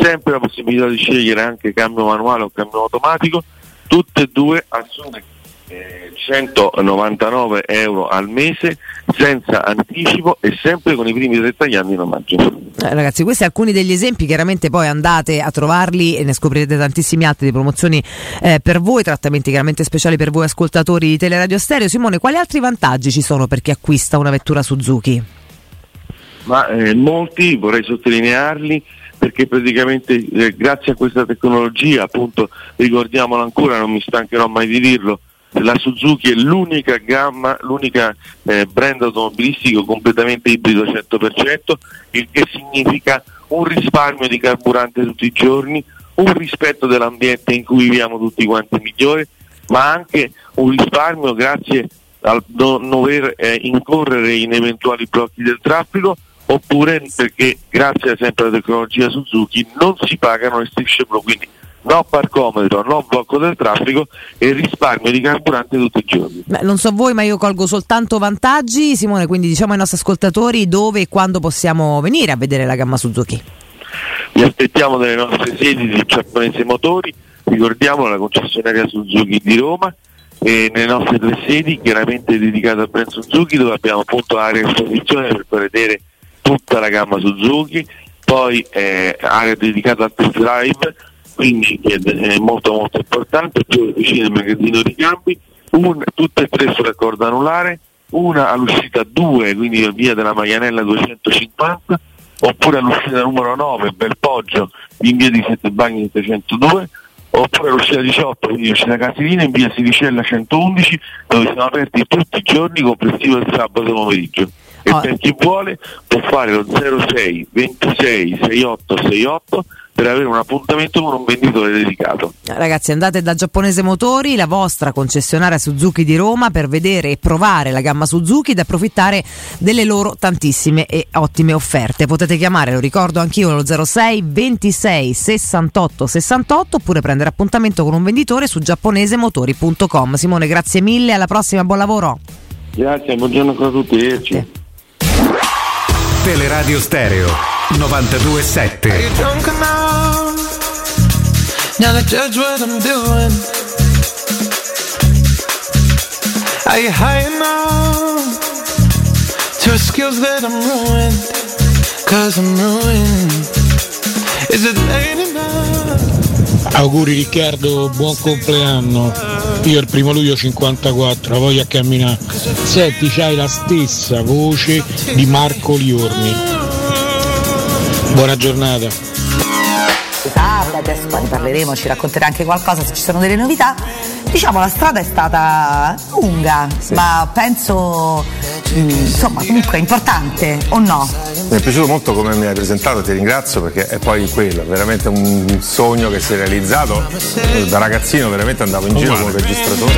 sempre la possibilità di scegliere anche cambio manuale o cambio automatico, tutte e due a sole eh, 199 euro al mese senza anticipo e sempre con i primi tre tagliandi in omaggio. Eh, ragazzi, questi alcuni degli esempi, chiaramente poi andate a trovarli e ne scoprirete tantissimi altri di promozioni eh, per voi, trattamenti chiaramente speciali per voi ascoltatori di Teleradio Stereo. Simone, quali altri vantaggi ci sono per chi acquista una vettura Suzuki? Ma eh, molti vorrei sottolinearli perché praticamente eh, grazie a questa tecnologia, appunto ricordiamolo ancora, non mi stancherò mai di dirlo, la Suzuki è l'unica gamma, l'unica eh, brand automobilistico completamente ibrido 100%, il che significa un risparmio di carburante tutti i giorni, un rispetto dell'ambiente in cui viviamo tutti quanti migliore, ma anche un risparmio grazie al non dover eh, incorrere in eventuali blocchi del traffico oppure perché grazie sempre alla tecnologia Suzuki non si pagano le strisce blu, quindi no parcometro, no blocco del traffico e risparmio di carburante tutti i giorni. Beh, non so voi, ma io colgo soltanto vantaggi. Simone, quindi diciamo ai nostri ascoltatori dove e quando possiamo venire a vedere la gamma Suzuki. Vi aspettiamo nelle nostre sedi di Giapponese Motori, ricordiamo la concessionaria Suzuki di Roma e nelle nostre tre sedi chiaramente dedicate al brand Suzuki dove abbiamo appunto area di esposizione per vedere tutta la gamma Suzuki, poi eh, area dedicata al test drive, quindi che è molto molto importante, più vicino al magazzino di campi, un, tutte e tre sulla corda anulare, una all'uscita 2, quindi via della Maianella 250, oppure all'uscita numero 9, Belpoggio, in via di Sette Bagni 702, oppure all'uscita 18, quindi uscita Casilina in via Sidicella 111, dove siamo aperti tutti i giorni, complessivo il sabato pomeriggio. E Oh. per chi vuole può fare lo 06 26 68 68 per avere un appuntamento con un venditore dedicato. Ragazzi, andate da Giapponese Motori, la vostra concessionaria Suzuki di Roma, per vedere e provare la gamma Suzuki ed approfittare delle loro tantissime e ottime offerte. Potete chiamare, lo ricordo anch'io, lo 06 26 68 68 oppure prendere appuntamento con un venditore su giapponesemotori.com. Simone, grazie mille, alla prossima, buon lavoro. Grazie, buongiorno a tutti. arrivederci. Teleradio Stereo 927. Now to judge what I'm doing? Are you high enough to excuse that I'm ruined? Cause I'm ruined. Is it late enough? Auguri Riccardo, buon compleanno. Io il primo luglio 54, voglio camminare. Senti, c'hai la stessa voce di Marco Liorni. Buona giornata. Sabato, adesso poi ne parleremo, ci racconterà anche qualcosa se ci sono delle novità. Diciamo la strada è stata lunga, ma penso mm, insomma comunque importante o no? Mi è piaciuto molto come mi hai presentato, ti ringrazio perché è poi quello, veramente un sogno che si è realizzato. Da ragazzino veramente andavo in giro come registratore.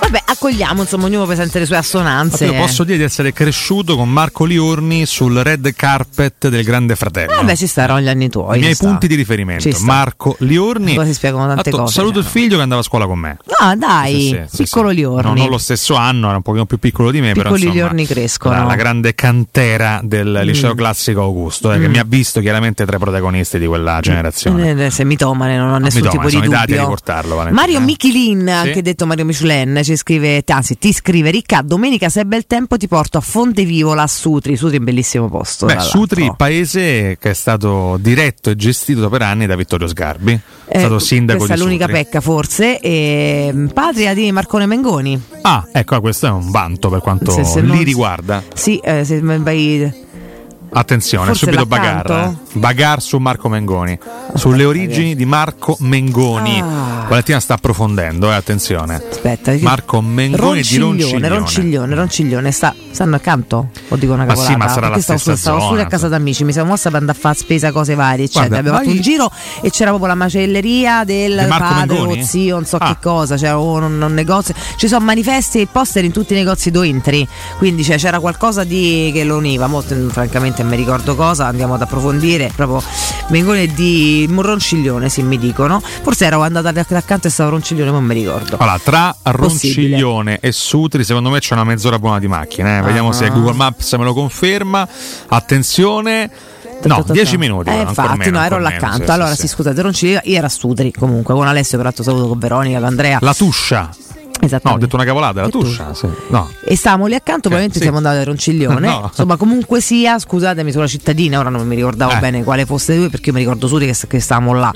Vabbè, accogliamo, insomma, ognuno presenta le sue assonanze. Io posso dire di essere cresciuto con Marco Liorni sul red carpet del Grande Fratello. Vabbè, ci staranno gli anni tuoi. I miei sta. punti di riferimento. Marco Liorni. Poi si spiegano tante Atto- cose, Saluto cioè. il figlio che andava a scuola con me. Ah, dai, Sì, sì, piccolo sì. Liorni. No, non lo stesso anno, era un pochino più piccolo di me, però Piccoli insomma, Liorni crescono. La, la grande cantera del liceo classico Augusto, eh, che Mm. mi ha visto chiaramente tra i protagonisti di quella generazione. Eh, Se mitomane, non ho nessun Mitomane, tipo di sono i dati a dubbio. riportarlo. Mario Michelin, anche detto Mario Michelin, ci scrive, anzi ti scrive Ricca, domenica se è bel tempo ti porto a Fontevivola a Sutri, Sutri è un bellissimo posto. Beh. Sutri, paese che è stato diretto e gestito per anni da Vittorio Sgarbi, è Eh, stato sindaco questa di è l'unica Sutri. pecca forse, e, mm, patria di Marcone Mengoni. Ah, ecco, questo è un vanto per quanto Se- se li non- riguarda. Sì, eh, se vai... Attenzione, Forse subito? Bagar. eh. Bagar su Marco Mengoni. Sulle origini di Marco Mengoni. Ah. Valentina sta approfondendo, eh, attenzione. Aspetta, Marco Mengoni di Ronciglione, Ronciglione. Ronciglione, Ronciglione, sta, stanno accanto? O dico una Ma sì, ma sarà la Perché stavo, stessa stavo zona, studio a casa d'amici, mi sono mossa per andare a fare spesa, cose varie, eccetera. Guarda, Abbiamo fatto vai- un giro e c'era proprio la macelleria del padre Mengoni? o zio, non so Ah. che cosa, c'era un, un- negozio, ci sono manifesti e poster in tutti i negozi dove entri, quindi cioè, c'era qualcosa di, che lo univa, molto, francamente non mi ricordo cosa, andiamo ad approfondire, proprio Mengoni è di Ronciglione, sì mi dicono, forse ero andata accanto e stavo a Ronciglione, ma non mi ricordo. Allora, tra Possibile. Ronciglione e Sutri, secondo me c'è una mezz'ora buona di macchine. eh. Vediamo Ah. se Google Maps me lo conferma. Attenzione. No, 10 minuti. Eh, infatti, meno, no, ero ancora là meno, accanto. sì, allora, sì, sì, sì. scusate, Ronciglione, io ero a Sutri comunque, con Alessio, peraltro saluto con Veronica, con Andrea. La Tuscia. No, ho detto una cavolata, la Tuscia. Sì. No. E stavamo lì accanto, probabilmente sì. siamo andati a Ronciglione. No. Insomma, comunque sia, scusatemi sulla cittadina, ora non mi ricordavo Eh. bene quale fosse lui, perché io mi ricordo Sutri che, che stavamo là.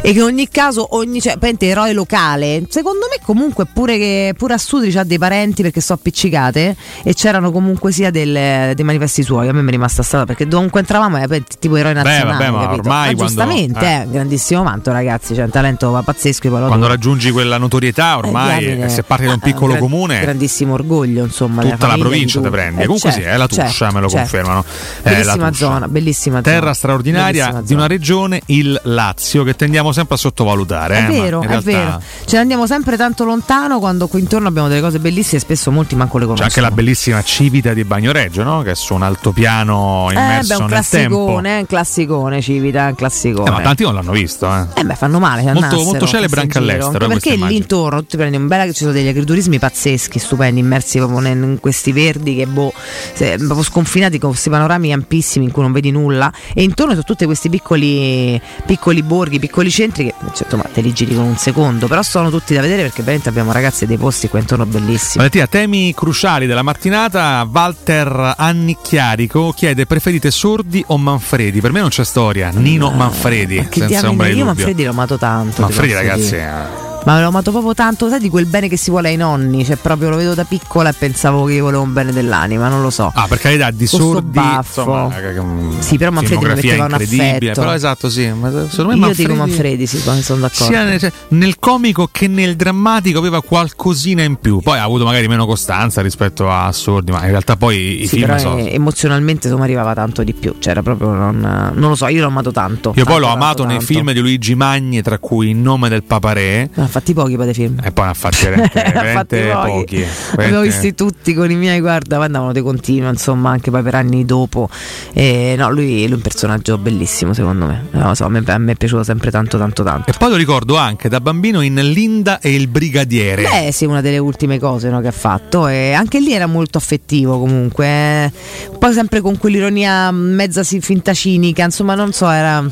E che in ogni caso, ogni, cioè, praticamente eroe locale, secondo me comunque pure, che, pure a Sutri c'ha dei parenti perché sono appiccicate e c'erano comunque sia del- dei manifesti suoi. A me mi è rimasta strada perché dovunque entravamo era tipo eroe Beh, nazionale. vabbè, ma ormai quando- giustamente, eh. eh, grandissimo manto, ragazzi, c'è un talento pazzesco. Quando raggiungi quella notorietà, ormai, eh, se parti da un Ah, piccolo gran- comune, grandissimo orgoglio, insomma. tutta la provincia te tutti. prendi. Eh, Comunque certo, sì, è la Tuscia, certo, me lo certo. confermano. È Bellissima zona, bellissima zona. Terra straordinaria Bellissima di una regione, il Lazio, che tendiamo sempre a sottovalutare. È eh, vero, è realtà vero. Ce ne andiamo sempre tanto lontano quando qui intorno abbiamo delle cose bellissime e spesso molti manco le C'è conoscono. anche la bellissima Civita di Bagnoreggio, no? che è su un altopiano Eh, immerso beh, un nel tempo. classicone, eh, un classicone, Civita, un classicone. Eh, ma tanti non l'hanno visto. Eh. Eh beh, fanno male. Molto- molto celebre anche all'estero, eh, perché lì intorno tu ti prendi un bel ci sono degli agriturismi pazzeschi, stupendi, immersi proprio in questi verdi che boh, se- proprio sconfinati con questi panorami ampissimi in cui non vedi nulla. E intorno sono tutti questi piccoli, piccoli borghi, piccoli centri che certo ma te li giri con un secondo, però sono tutti da vedere perché veramente abbiamo ragazzi dei posti qua intorno bellissimi. Valentina, temi cruciali della mattinata. Walter Annicchiarico chiede: preferite Sordi o Manfredi? Per me non c'è storia. Nino Manfredi, senza ombra di io dubbio. Manfredi lo amato tanto. Manfredi, ragazzi, dire. Ma l'ho amato proprio tanto, sai di quel bene che si vuole ai nonni, cioè proprio lo vedo da piccola e pensavo che volevo un bene dell'anima, non lo so. Ah, per carità, di sordi. Insomma, eh, mm, Sì, però Manfredi mi metteva un incredibile. affetto. Però esatto, sì. Ma secondo me Io Manfredi, dico Manfredi, sì, sono d'accordo. sia nel, cioè, nel comico che nel drammatico aveva qualcosina in più. Poi ha avuto magari meno costanza rispetto a Sordi, ma in realtà poi i Sì, film sono. eh, emozionalmente insomma arrivava tanto di più, c'era proprio non, non lo so, io l'ho amato tanto. Io poi tanto, l'ho tanto, amato nei tanto. film di Luigi Magni, tra cui In nome del paparè. Ne ha fatti pochi poi dei film. E poi ne ha fatti veramente, fatti pochi. pochi. Avevo visti tutti con i miei, guarda, poi andavano di continuo, insomma, anche poi per anni dopo. E, no, lui, lui è un personaggio bellissimo, secondo me. Non lo so, a me, a me è piaciuto sempre tanto, tanto, tanto. E poi lo ricordo anche da bambino in Linda e il Brigadiere. Beh, sì, una delle ultime cose no, che ha fatto. E anche lì era molto affettivo comunque. eh. Poi sempre con quell'ironia mezza finta cinica, insomma, non so, era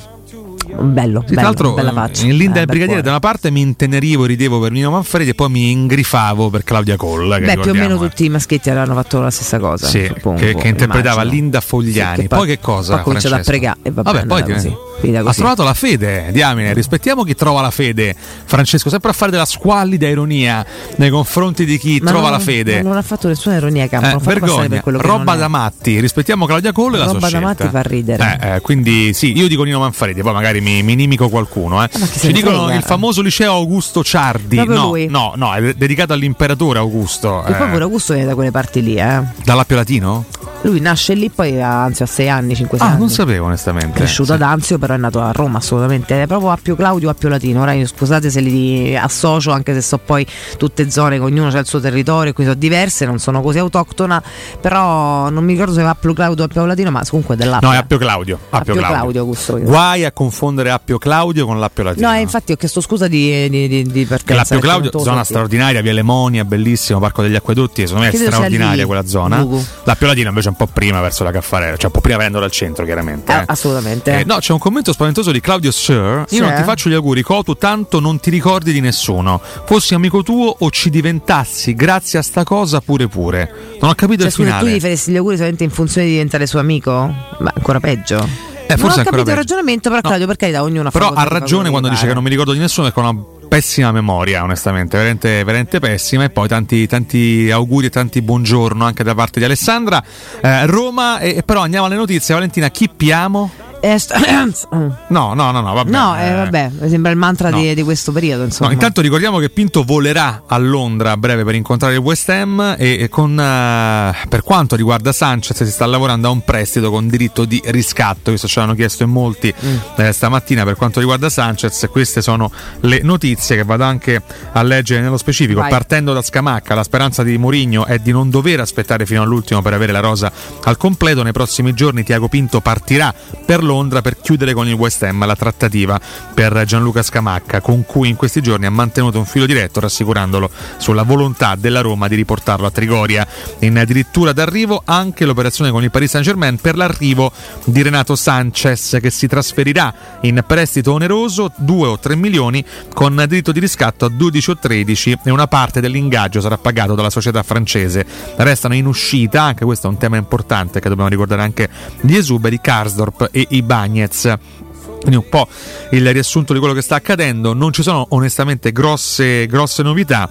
bello. Sì, bello, tra l'altro, bella eh, faccia. in Linda Eh, e il bel Brigadiere, da una parte mi intenerivo, ridevo per Nino Manfredi, e poi mi ingrifavo per Claudia Colla. Beh, più o meno eh. tutti i maschietti avevano fatto la stessa cosa. Sì, suppongo, che, che interpretava immagino. Linda Fogliani. Sì, che poi, che cosa? Poi cominciato a pregare e vabbè, Vabbè, poi andata ti- così. Ha trovato la fede, diamine. Rispettiamo chi trova la fede, Francesco. Sempre a fare della squallida ironia nei confronti di chi Ma trova non- la fede. Non ha fatto nessuna ironia, Campo. Eh, vergogna, per quello che roba è. da matti. Rispettiamo Claudia Colla e la Roba sua da scelta. matti fa ridere. Eh, eh, quindi sì, io dico Nino Manfredi, poi magari mi, mi inimico qualcuno. Eh. se Ci dicono frega? il famoso liceo Augusto Ciardi. Proprio no, lui. no, no, è dedicato all'imperatore Augusto. E poi eh. pure Augusto viene da quelle parti lì, eh. Dall'Appio Latino? Lui nasce lì, poi ha, anzi ha 6 anni, 5 Ah, anni. non sapevo onestamente. Cresciuto ad Anzio, però è nato a Roma assolutamente. È proprio Appio Claudio, Appio Latino. Ora scusate se li associo, anche se so poi tutte zone, che ognuno ha il suo territorio, qui sono diverse, non sono così autoctona. Però non mi ricordo se è Appio Claudio o Appio Latino, ma comunque è dell'Appio. No, è Appio Claudio. Appio, Appio Claudio, Augusto. Guai a confondere Appio Claudio con l'Appio Latino. No, eh, infatti ho chiesto scusa di, di, di, di partenza. l'Appio perché Claudio, zona dire. straordinaria, via Lemonia, bellissimo, Parco degli Acquedotti, secondo me è straordinaria quella zona. Lugu. L'Appio Latino invece è un po' prima verso la Caffarella, cioè un po' prima venendo dal centro chiaramente. Eh, eh. assolutamente. Eh, no, c'è un commento spaventoso di Claudio Sir. Sì, Io non ti faccio gli auguri, Cotu, tanto non ti ricordi di nessuno. Fossi amico tuo o ci diventassi grazie a sta cosa pure pure. Non ho capito Cioè, il scusa, tu finale. gli faresti gli auguri solamente in funzione di diventare suo amico? Ma ancora peggio. Eh, non forse ho ancora capito il ragionamento, però Claudio, per carità, ognuno fa Però ha ragione quando dice che non mi ricordo di nessuno perché ho una pessima memoria, onestamente, veramente, veramente pessima. E poi tanti, tanti auguri e tanti buongiorno anche da parte di Alessandra. Eh, Roma, e, però andiamo alle notizie. Valentina, chi piamo? Eh, st- No, no, no, no, vabbè. no, eh, vabbè, mi sembra il mantra no. di, di questo periodo. Insomma. No, intanto ricordiamo che Pinto volerà a Londra a breve per incontrare il West Ham e, e con, eh, per quanto riguarda Sanchez si sta lavorando a un prestito con diritto di riscatto, questo ce l'hanno chiesto in molti eh, stamattina per quanto riguarda Sanchez, queste sono le notizie che vado anche a leggere nello specifico, Vai. partendo da Scamacca, la speranza di Mourinho è di non dover aspettare fino all'ultimo per avere la rosa al completo, nei prossimi giorni Tiago Pinto partirà per Londra per chiudere con il West Ham la trattativa per Gianluca Scamacca, con cui in questi giorni ha mantenuto un filo diretto rassicurandolo sulla volontà della Roma di riportarlo a Trigoria. In addirittura d'arrivo anche l'operazione con il Paris Saint-Germain per l'arrivo di Renato Sanchez che si trasferirà in prestito oneroso 2 o 3 milioni con diritto di riscatto a 12 o 13 e una parte dell'ingaggio sarà pagato dalla società francese. Restano in uscita, anche questo è un tema importante che dobbiamo ricordare anche gli esuberi Karsdorp e Ibagnez. Quindi un po' il riassunto di quello che sta accadendo, non ci sono onestamente grosse, grosse novità.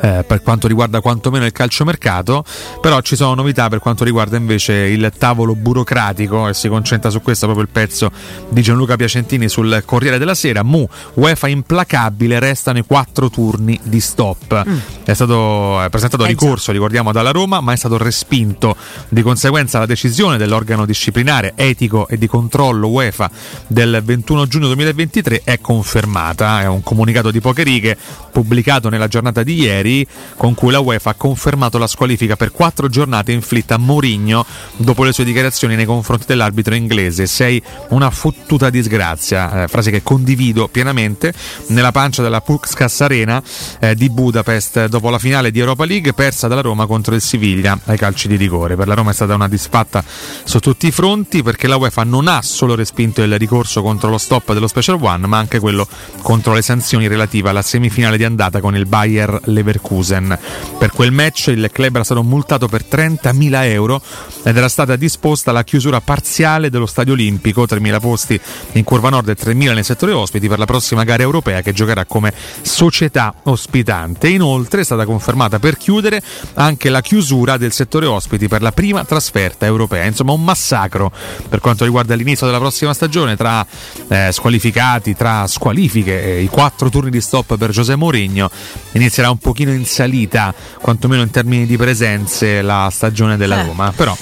eh, per quanto riguarda quantomeno il calciomercato, però ci sono novità per quanto riguarda invece il tavolo burocratico e si concentra su questo proprio il pezzo di Gianluca Piacentini sul Corriere della Sera. Mu, UEFA implacabile, restano i quattro turni di stop. È stato eh, presentato ricorso, ricordiamo, dalla Roma, ma è stato respinto. Di conseguenza la decisione dell'organo disciplinare etico e di controllo UEFA del 21 giugno 2023 è confermata. È un comunicato di poche righe pubblicato nella giornata di ieri con cui la UEFA ha confermato la squalifica per quattro giornate inflitta a Mourinho dopo le sue dichiarazioni nei confronti dell'arbitro inglese. Sei una fottuta disgrazia, eh, frase che condivido pienamente nella pancia della Puskas Arena eh, di Budapest dopo la finale di Europa League persa dalla Roma contro il Siviglia ai calci di rigore. Per la Roma è stata una disfatta su tutti i fronti perché la UEFA non ha solo respinto il ricorso contro lo stop dello Special One, ma anche quello contro le sanzioni relative alla semifinale di andata con il Bayer Leverkusen. Per quel match il club era stato multato per 30.000 euro ed era stata disposta la chiusura parziale dello stadio olimpico, 3.000 posti in curva nord e 3.000 nel settore ospiti per la prossima gara europea che giocherà come società ospitante. Inoltre è stata confermata per chiudere anche la chiusura del settore ospiti per la prima trasferta europea. Insomma, un massacro per quanto riguarda l'inizio della prossima stagione tra eh, squalificati, tra squalifiche e i quattro turni di stop per José Mourinho. Inizierà un pochino in salita, quantomeno in termini di presenze, la stagione della Eh. Roma. Però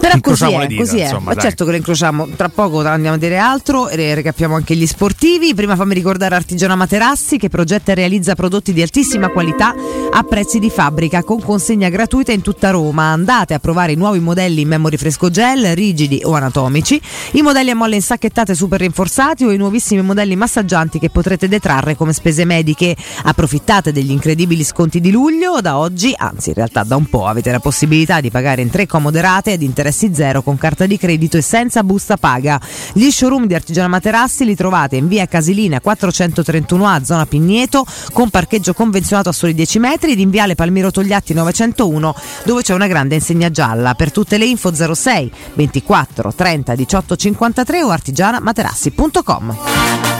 Però così è, dita, così è. insomma, Ma dai. certo che lo incrociamo. Tra poco andiamo a dire altro e recapiamo anche gli sportivi. Prima fammi ricordare Artigiana Materassi che progetta e realizza prodotti di altissima qualità a prezzi di fabbrica con consegna gratuita in tutta Roma. Andate a provare i nuovi modelli in memory fresco gel, rigidi o anatomici, i modelli a molle insacchettate super rinforzati o i nuovissimi modelli massaggianti che potrete detrarre come spese mediche. Approfittate degli incredibili sconti di luglio. Da oggi, anzi in realtà da un po', avete la possibilità di pagare in tre comode rate ad interessi zero con carta di credito e senza busta paga. Gli showroom di Artigiana Materassi li trovate in via Casilina 431A, zona Pigneto, con parcheggio convenzionato a soli 10 metri, ed in viale Palmiro Togliatti 901, dove c'è una grande insegna gialla. Per tutte le info 06 24 30 18 53 o artigianamaterassi.com.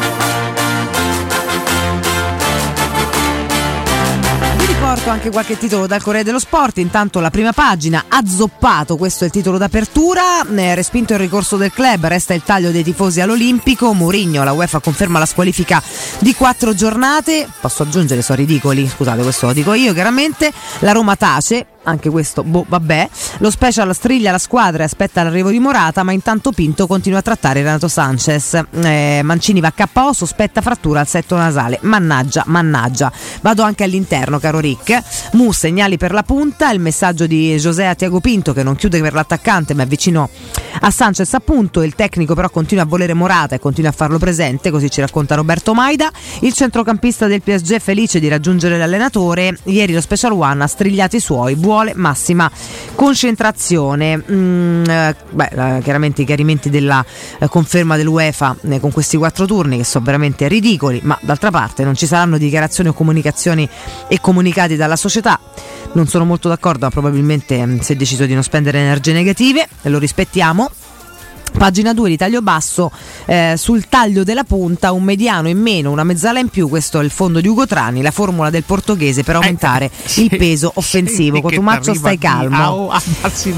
Vi riporto anche qualche titolo dal Corriere dello Sport. Intanto la prima pagina, azzoppato, questo è il titolo d'apertura. Eh, respinto il ricorso del club, resta il taglio dei tifosi all'Olimpico. Mourinho, la UEFA conferma la squalifica di quattro giornate. Posso aggiungere, sono ridicoli, scusate, questo lo dico io chiaramente. La Roma tace. Anche questo, boh, vabbè. Lo special striglia la squadra e aspetta l'arrivo di Morata, ma intanto Pinto continua a trattare Renato Sanchez. Eh, Mancini va KO, sospetta frattura al setto nasale. Mannaggia, mannaggia. Vado anche all'interno, caro Rick. Mu segnali per la punta, il messaggio di José a Tiago Pinto che non chiude per l'attaccante ma è vicino a Sanchez appunto, il tecnico però continua a volere Morata e continua a farlo presente, così ci racconta Roberto Maida. Il centrocampista del PSG felice di raggiungere l'allenatore, ieri lo Special One ha strigliato i suoi, vuole massima concentrazione. Mm, eh, beh, la- chiaramente i chiarimenti della eh, conferma dell'UEFA eh, con questi quattro turni che sono veramente ridicoli, ma d'altra parte non ci saranno dichiarazioni o comunicazioni e comunicati dalla società. Non sono molto d'accordo, ma probabilmente mm, si è deciso di non spendere energie negative lo rispettiamo. Pagina 2 di taglio basso eh, sul taglio della punta un mediano in meno, una mezzala in più, questo è il fondo di Ugo Trani, la formula del portoghese per aumentare il peso offensivo. Cotumaccio stai calmo.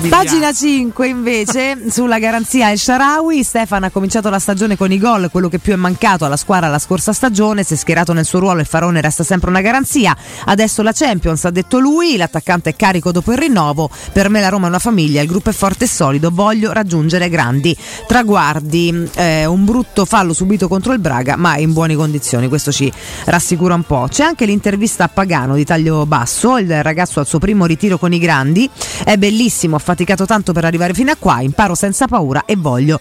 Pagina 5 invece sulla garanzia El Sharawi, Stefan ha cominciato la stagione con i gol, quello che più è mancato alla squadra la scorsa stagione, si è schierato nel suo ruolo il Farone resta sempre una garanzia, adesso la Champions ha detto lui, l'attaccante è carico dopo il rinnovo, per me la Roma è una famiglia, il gruppo è forte e solido, voglio raggiungere grandi traguardi, Eh, un brutto fallo subito contro il Braga ma in buone condizioni, questo ci rassicura un po'. C'è anche l'intervista a Pagano di taglio basso, il ragazzo al suo primo ritiro con i grandi, è bellissimo, ho faticato tanto per arrivare fino a qua, imparo senza paura e voglio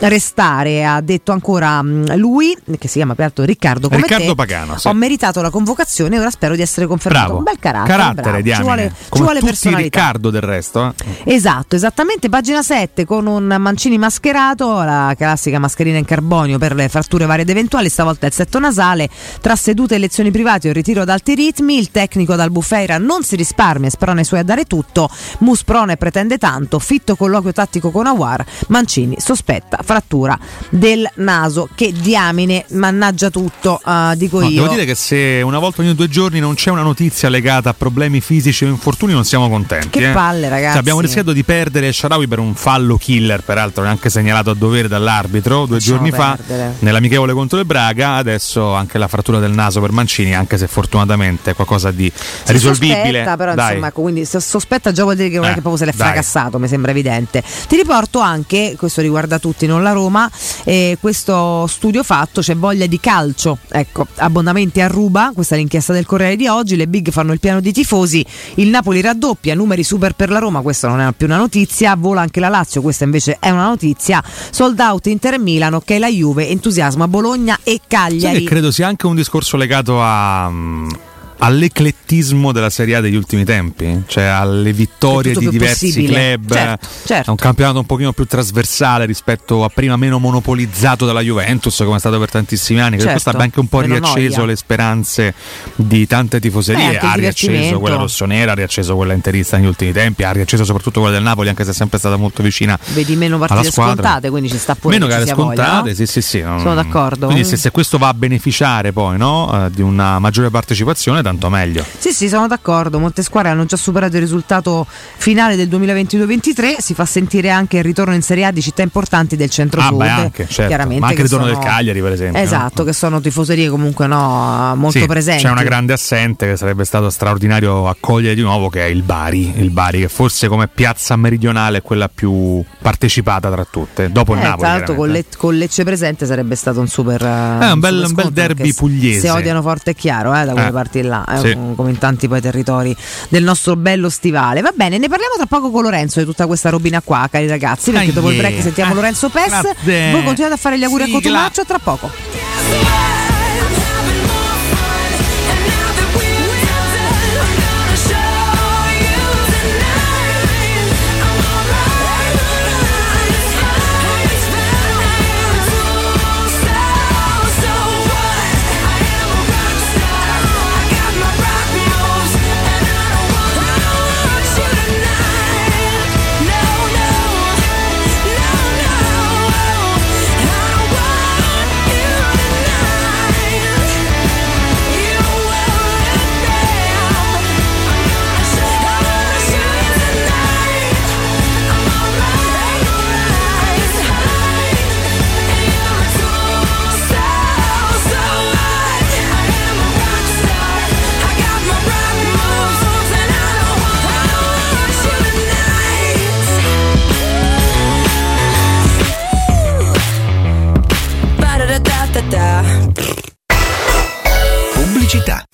restare, ha detto ancora mm, lui, che si chiama peraltro Riccardo come Riccardo te, Pagano, sì. ho meritato la convocazione e ora spero di essere confermato. Bravo. Un bel carattere, Carattere, bravo. ci vuole, ci vuole tutti personalità. Riccardo del resto. eh. Esatto, esattamente, pagina 7 con un Mancini mascherato, la classica mascherina in carbonio per le fratture varie ed eventuali, stavolta il setto nasale, tra sedute e lezioni private e un ritiro ad alti ritmi, il tecnico dal Bufeira non si risparmia e sprona i suoi a dare tutto, Mus prone pretende tanto, fitto colloquio tattico con Awar, Mancini sospetta frattura del naso, che diamine, mannaggia tutto, ah, dico No, io. devo dire che se una volta ogni due giorni non c'è una notizia legata a problemi fisici o infortuni, non siamo contenti. Che eh. palle, ragazzi. Cioè, abbiamo rischiato di perdere Sharawi per un fallo killer, peraltro neanche segnalato a dovere dall'arbitro due Lasciamo giorni fa perdere. nell'amichevole contro il Braga. Adesso anche la frattura del naso per Mancini, anche se fortunatamente è qualcosa di Si risolvibile. Sospetta, però, Dai. insomma, quindi se sospetta già vuol dire che non è Eh, che proprio se l'è dai. fracassato, mi sembra evidente. Ti riporto anche, questo riguarda tutti, non la Roma, eh, questo studio fatto, c'è voglia di calcio, ecco, abbonamenti a ruba, questa è l'inchiesta del Corriere di oggi, le big fanno il piano di tifosi, il Napoli raddoppia, numeri super per la Roma, questa non è più una notizia, vola anche la Lazio, questa invece è una notizia, sold out Inter Milano, che è la Juve, entusiasmo a Bologna e Cagliari. credo sia anche un discorso legato a. mm, all'eclettismo della Serie A degli ultimi tempi, cioè alle vittorie di diversi possibile. club. Certo, certo. È un campionato un pochino più trasversale rispetto a prima meno monopolizzato dalla Juventus come è stato per tantissimi anni, Certo, questo abbia anche un po' riacceso noia. le speranze di tante tifoserie, il ha riacceso quella rossonera, ha riacceso quella interista negli ultimi tempi, ha riacceso soprattutto quella del Napoli anche se è sempre stata molto vicina Vedi meno alla partite squadra. scontate, quindi ci sta pure Meno gare sia voglia, scontate, no? sì, sì, sì. non- Sono d'accordo. Quindi se, se questo va a beneficiare poi no, eh, di una maggiore partecipazione, tanto meglio. Sì, sì, sono d'accordo. Molte squadre hanno già superato il risultato finale del 2022-23. Si fa sentire anche il ritorno in Serie A di città importanti del Ah, centro-sud. beh, anche, certo. chiaramente Ma anche che il ritorno sono- del Cagliari, per esempio. no? Esatto, che sono tifoserie comunque no, molto Sì, presenti. C'è una grande assente che sarebbe stato straordinario accogliere di nuovo, che è il Bari. Il Bari, che forse come piazza meridionale è quella più partecipata tra tutte, dopo Eh, il Napoli. l'altro con. Le- con Lecce presente sarebbe stato un super, eh, Eh, un bel- un bel derby pugliese. Si odiano forte e chiaro eh, da quelle Eh, parti là, eh, sì. com- come in tanti poi territori del nostro bello stivale. Va bene, ne parliamo tra poco con Lorenzo di tutta questa robina qua, cari ragazzi, perché Ah, dopo il break sentiamo Eh, Lorenzo Pes. grazie. Voi continuate a fare gli auguri Sigla. a Cotumaccio tra poco. Pubblicità.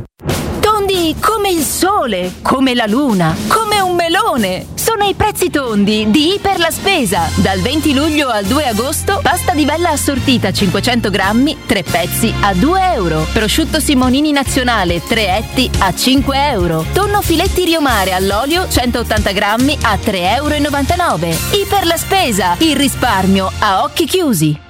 Il sole, come la luna, come un melone. Sono i prezzi tondi di Iper la Spesa. Dal 20 luglio al 2 agosto, pasta di bella assortita 500 grammi, 3 pezzi a 2 euro. Prosciutto Simonini nazionale 3 etti a 5 euro. Tonno filetti riomare all'olio 180 grammi a 3,99 euro. Iper la Spesa, il risparmio a occhi chiusi.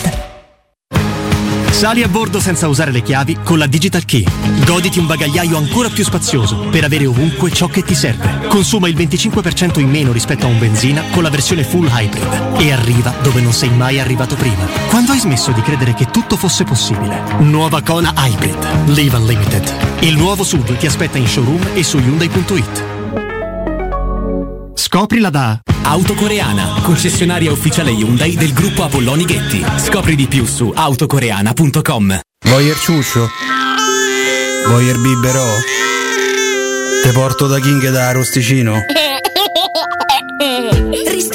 Sali a bordo senza usare le chiavi con la Digital Key. Goditi un bagagliaio ancora più spazioso per avere ovunque ciò che ti serve. Consuma il 25% in meno rispetto a un benzina con la versione full hybrid e arriva dove non sei mai arrivato prima. Quando hai smesso di credere che tutto fosse possibile? Nuova Kona Hybrid. Live Unlimited. Il nuovo SUV ti aspetta in showroom e su Hyundai.it. Scoprila da Autocoreana, concessionaria ufficiale Hyundai del gruppo Apolloni Ghetti. Scopri di più su autocoreana.com. Voyer ciuccio? Voyer biberò? Te porto da King da Rosticino?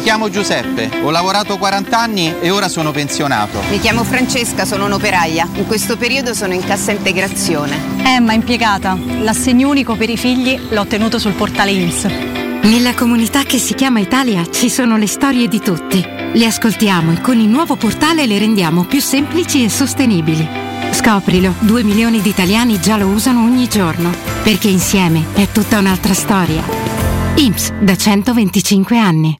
Mi chiamo Giuseppe, ho lavorato 40 anni e ora sono pensionato. Mi chiamo Francesca, sono un'operaia. In questo periodo sono in cassa integrazione. Emma, impiegata. L'assegno unico per i figli l'ho ottenuto sul portale INPS. Nella comunità che si chiama Italia ci sono le storie di tutti. Le ascoltiamo e con il nuovo portale le rendiamo più semplici e sostenibili. Scoprilo, 2 milioni di italiani già lo usano ogni giorno, perché insieme è tutta un'altra storia. IMSS da 125 anni.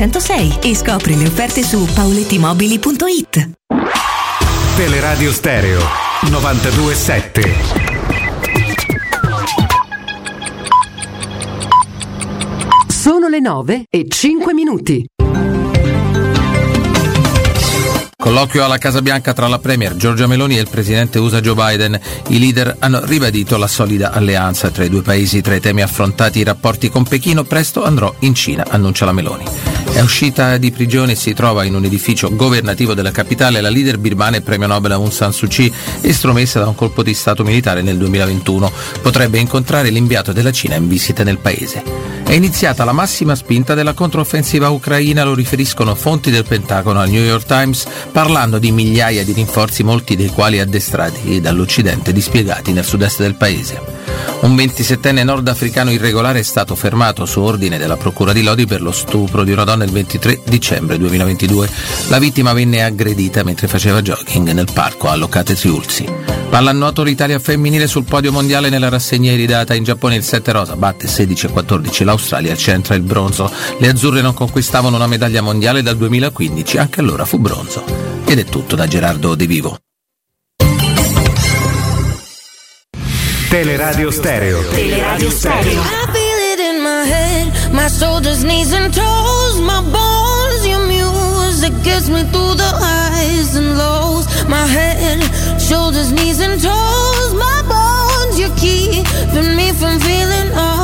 606 e scopri le offerte su paulettimobili.it. Teleradio Stereo 927. Sono le 9 e 5 minuti. Colloquio alla Casa Bianca tra la Premier Giorgia Meloni e il presidente USA Joe Biden. I leader hanno ribadito la solida alleanza tra i due paesi tra i temi affrontati i rapporti con Pechino. Presto andrò in Cina, annuncia la Meloni. È uscita di prigione e si trova in un edificio governativo della capitale la leader birmana e premio Nobel Aung San Suu Kyi, estromessa da un colpo di Stato militare nel 2021. Potrebbe incontrare l'inviato della Cina in visita nel paese. È iniziata la massima spinta della controffensiva ucraina, lo riferiscono fonti del Pentagono al New York Times, parlando di migliaia di rinforzi, molti dei quali addestrati dall'Occidente dispiegati nel sud-est del paese. Un 27enne nordafricano irregolare è stato fermato su ordine della Procura di Lodi per lo stupro di una donna il 23 dicembre 2022. La vittima venne aggredita mentre faceva jogging nel parco a Locate Triulzi. Pallanuoto l'Italia femminile sul podio mondiale nella rassegna iridata in Giappone il 7 rosa batte 16 e 14 l'Australia centra il bronzo. Le azzurre non conquistavano una medaglia mondiale dal 2015, anche allora fu bronzo. Ed è tutto da Gerardo De Vivo. Teleradio Stereo. Teleradio Stereo. I feel it in my head, my shoulders, knees and toes, my bones, your music gets me through the highs and lows. My head, shoulders, knees and toes, my bones, you're keeping me from feeling all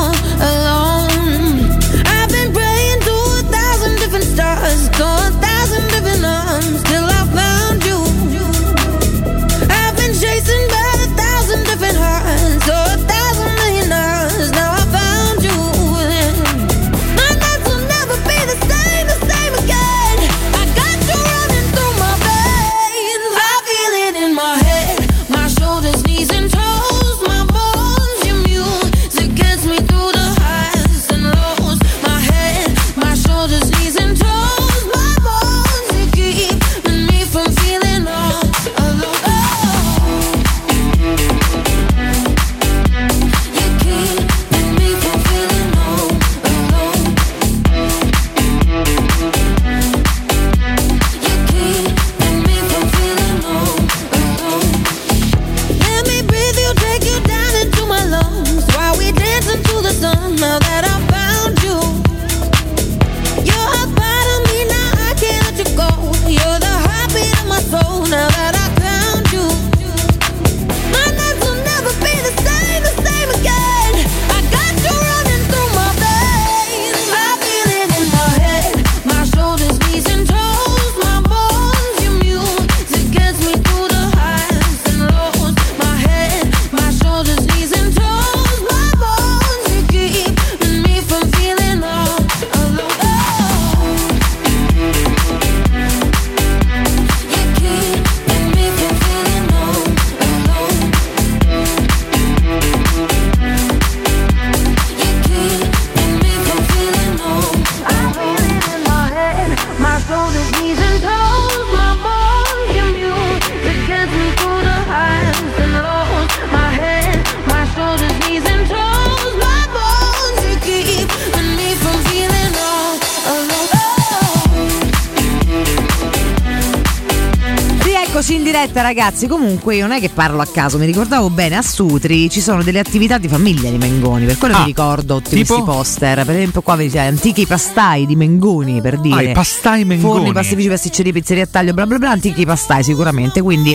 Diretta ragazzi, comunque io non è che parlo a caso, mi ricordavo bene, a Sutri ci sono delle attività di famiglia di Mengoni, per quello Ah, mi ricordo tutti tipo? questi poster, per esempio qua vedi, cioè, antichi pastai di Mengoni per dire. Ah, i pastai Mengoni. Forni, pastifici, pasticcerie, pizzeria a taglio, bla bla bla, antichi pastai sicuramente, quindi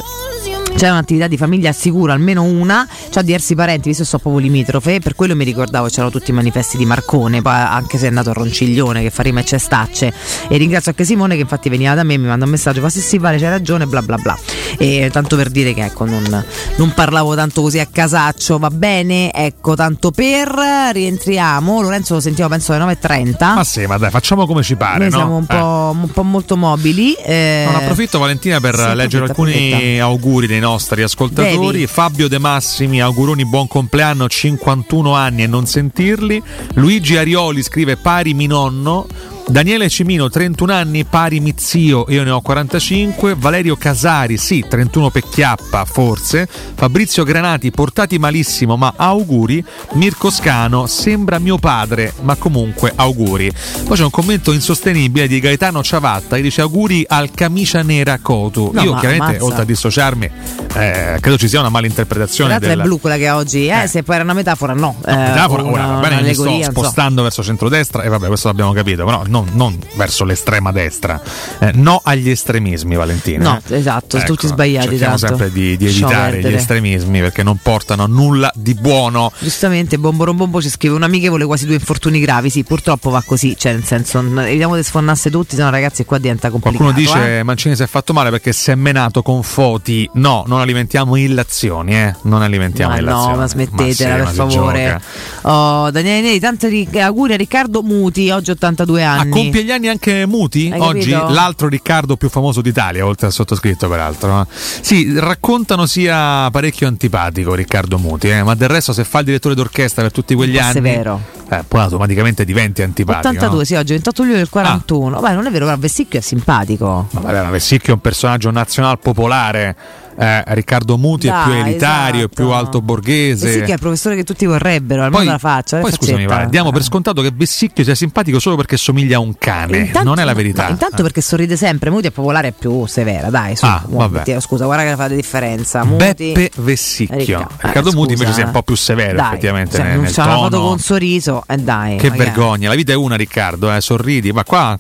c'è un'attività di famiglia sicura, almeno una, c'ha diversi parenti, visto che so proprio limitrofe, per quello mi ricordavo c'erano tutti i manifesti di Marcone, poi anche se è nato a Ronciglione che fa rima e cestacce e ringrazio anche Simone che infatti veniva da me, mi manda un messaggio, fa sì sì vale c'hai ragione, bla bla bla. E tanto per dire che ecco non, non parlavo tanto così a casaccio, va bene, ecco tanto per, rientriamo, Lorenzo lo sentiamo penso alle 9.30. Ma sì, ma dai, facciamo come ci pare, Noi no? siamo un Eh. po', un po' molto mobili. eh, Non approfitto Valentina per sì, leggere approfitta, alcuni approfitta. auguri dei nostri ascoltatori. Devi. Fabio De Massimi, auguroni buon compleanno, 51 anni e non sentirli. Luigi Arioli scrive pari mi nonno. Daniele Cimino, 31 anni, pari mi zio, io ne ho 45. Valerio Casari, sì, 31 per chiappa, forse. Fabrizio Granati, portati malissimo, ma auguri. Mirko Scano, sembra mio padre, ma comunque auguri. Poi c'è un commento insostenibile di Gaetano Ciavatta che dice auguri al camicia nera Cotu. No, io ma chiaramente, ammazza. oltre a dissociarmi, eh, credo ci sia una malinterpretazione Tra l'altro del... è blu quella che ha oggi, eh, se poi era una metafora no. No, Eh, metafora, o ora una- va bene, mi sto non so. spostando verso centrodestra e vabbè, questo l'abbiamo capito, però non, non verso l'estrema destra. Eh, no agli estremismi, Valentina. No, esatto, Ecco, tutti sbagliati. Cerchiamo tanto. sempre di, di evitare gli estremismi perché non portano a nulla di buono. Giustamente Bomborobombo ci scrive un amichevole quasi due infortuni gravi, sì purtroppo va così, cioè nel senso evitiamo di sfonnasse tutti, sennò ragazzi qua diventa complicato. Qualcuno dice eh. Mancini si è fatto male perché si è menato con Foti. No, non alimentiamo illazioni, eh. Non alimentiamo Ma illazioni. no, ma smettetela sì, per favore. Oh, Daniele Neri, tanti ri- auguri a Riccardo Muti, oggi 82 Ah, anni. Compie gli anni anche Muti oggi, l'altro Riccardo più famoso d'Italia, oltre al sottoscritto peraltro. Sì, raccontano sia parecchio antipatico Riccardo Muti, eh, ma del resto se fa il direttore d'orchestra per tutti quegli anni, severo. eh, poi automaticamente diventi antipatico. 82, no? sì, oggi 28 luglio del 41. Beh, non è vero, però Vessicchio è simpatico. Ma vabbè, ma Vessicchio è un personaggio nazional popolare. Eh, Riccardo Muti è più elitario, è più esatto. alto borghese. Vessicchio è il professore che tutti vorrebbero, almeno Poi- la faccia. Poi la scusami, faccetta. Vale, diamo per scontato che Vessicchio sia simpatico solo perché somiglia a un cane. Intanto- non è la verità. ma intanto perché sorride sempre, Muti è popolare è più severa, dai, su. Ah, vabbè. metti- Scusa, guarda che fa la differenza. Muti, Beppe Vessicchio. Ricca- Riccardo eh, Muti invece sia un eh. po' più severo, Dai, effettivamente. cioè, nel, non nel c'è una foto con sorriso, e dai. Che vergogna, la vita è una, Riccardo, eh, sorridi, ma qua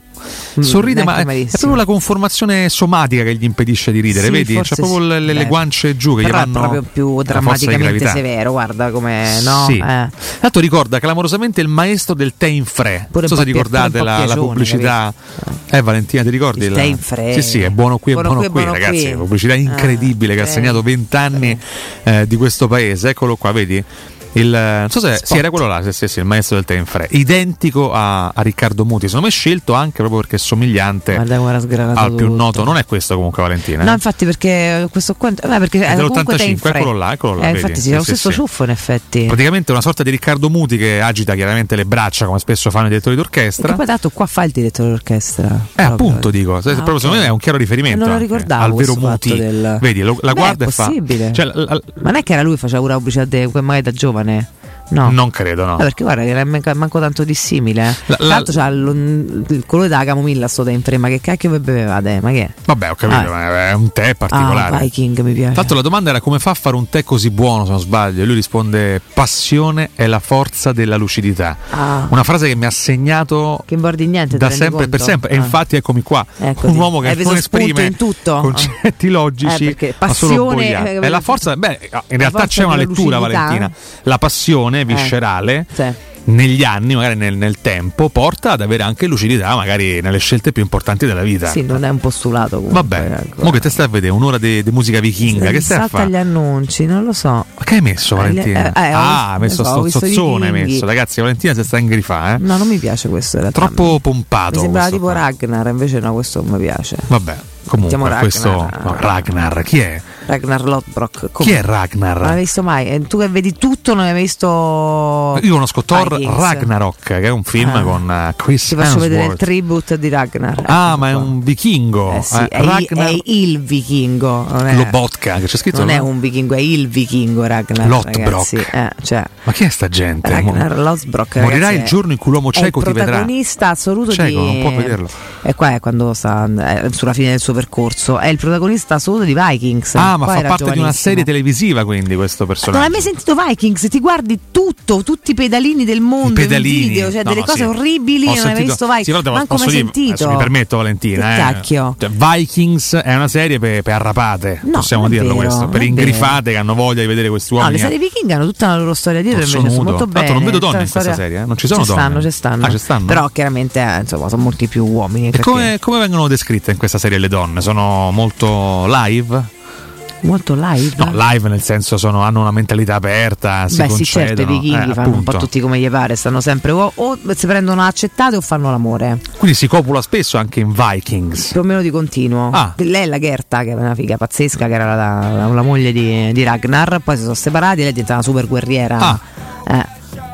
sorride, ma è, è proprio la conformazione somatica che gli impedisce di ridere, Sì, vedi? C'è proprio sì. Le, le guance giù che Però gli vanno proprio più drammaticamente severo, guarda come no? Sì. Eh. L'altro ricorda clamorosamente il maestro del tè in fre. Pure Non so se ricordate la, la pubblicità. Eh Valentina, ti ricordi? Il la- tè in fre. Sì, sì, è buono qui, è Buono buono, qui, buono ragazzi. qui. Pubblicità incredibile che ha segnato vent'anni eh, di questo paese. Eccolo qua, vedi? Il, non so se sì, era quello là, sì, sì, sì, il maestro del tè in fre, identico a, a Riccardo Muti. Secondo me scelto anche proprio perché è somigliante al più tutto. noto. Non è questo comunque, Valentina. No, eh? infatti perché questo qua eh, perché È è comunque te in dell'85, fre. eccolo là, eccolo là, Eh, infatti sì, Sì, è lo stesso ciuffo in effetti. Praticamente una sorta di Riccardo Muti che agita chiaramente le braccia come spesso fanno i direttori d'orchestra. poi tanto qua fa il direttore d'orchestra. Eh, appunto dico, Ah, proprio secondo ok. me è un chiaro riferimento Non lo ricordavo al vero Muti. del- Vedi, lo- la Beh, guarda e fa. Cioè, la- la- Ma non è che era lui che faceva la pubblicità magari da giovane? がね。No. Non credo, no. Eh, perché guarda che era manco, manco tanto dissimile. eh. La- Tra la- l'altro c'ha il, colore della camomilla sto in frema. Che cacchio bevevate? Ma che è? Vabbè, ho capito, Ah. ma è un tè particolare. Ah, Viking mi piace. L'altro la domanda era come fa a fare un tè così buono, se non sbaglio. E lui risponde: Passione è la forza della lucidità. Ah. Una frase che mi ha segnato Che bordi niente. da sempre per conto? sempre. E infatti eccomi qua. Eccoti. Un uomo che non esprime concetti logici, Eh, ma solo passione, eh, È la forza, beh, in realtà c'è una lettura. Valentina. La passione viscerale. Sì. Negli anni, magari nel, nel tempo, porta ad avere anche lucidità, magari nelle scelte più importanti della vita. Sì, non è un postulato. comunque, Vabbè, ecco. mo che te stai a vedere un'ora di musica vichinga, che stai a fare? gli annunci, non lo so. Ma che hai messo, Eh, Valentina? eh, eh, ho ah, hai messo ho sto zozzone, messo. Ragazzi, Valentina si sta in grifà, eh? No, non mi piace questo in realtà. Troppo pompato. Mi sembrava tipo qua. Ragnar, invece no, questo non mi piace. Vabbè, comunque, Mettiamo Ragnar. questo no, Ragnar, chi è? Ragnar Lodbrok. Chi è Ragnar? Non l'hai visto mai? E tu che vedi tutto non hai visto. Io conosco Thor Vikings. Ragnarok, che è un film Ah. con eh, Chris Ti faccio vedere il Hemsworth. tribute di Ragnar. Ah, ma è un vichingo. Eh sì, eh, è, il, Ragnar è il vichingo. Non è, Lobotka, che c'è scritto. non è no? un vichingo, è il vichingo Ragnar. Ragazzi. Eh, cioè, Ma chi è sta gente? Ragnar Lothbrok, Morirà il è- giorno in cui l'uomo è cieco il ti vedrà. protagonista assoluto Cieco, di non può vederlo. E qua è quando sta eh, sulla fine del suo suo percorso. È il protagonista assoluto di Vikings. Ah, ma fa parte di una serie televisiva quindi questo Non personaggio. hai mai sentito Vikings? Ti guardi tutto, tutti i pedalini del mondo, I pedalini. in video, cioè No, delle no, cose sì. orribili. Ho non hai mai sentito- visto Vikings? Sì, Manco mai sentito. mi permetto Valentina. Eh. cacchio? Cioè, Vikings è una serie per, per arrapate, No, possiamo non dirlo vero, questo, per non ingrifate che hanno voglia di vedere questi No, uomini. le serie viking hanno tutta la loro storia dietro invece sono molto Tanto belle. non vedo donne in questa serie, eh? Non ci sono donne? Ci stanno. Ah, ci stanno? Però chiaramente eh, insomma, sono molti più uomini. Come vengono descritte in questa serie le donne? Sono molto live? Molto live? No, live nel senso sono, hanno una mentalità aperta, si Beh sì certo i vichinghi eh, fanno un po' tutti come gli pare Stanno sempre o, o si prendono accettate o fanno l'amore Quindi si copula spesso anche in Vikings. Più o meno di continuo Ah. Lei è la Gerta che è una figa pazzesca Che era la, la- la moglie di, di Ragnar Poi si sono separati lei diventa una super guerriera Ah. Eh,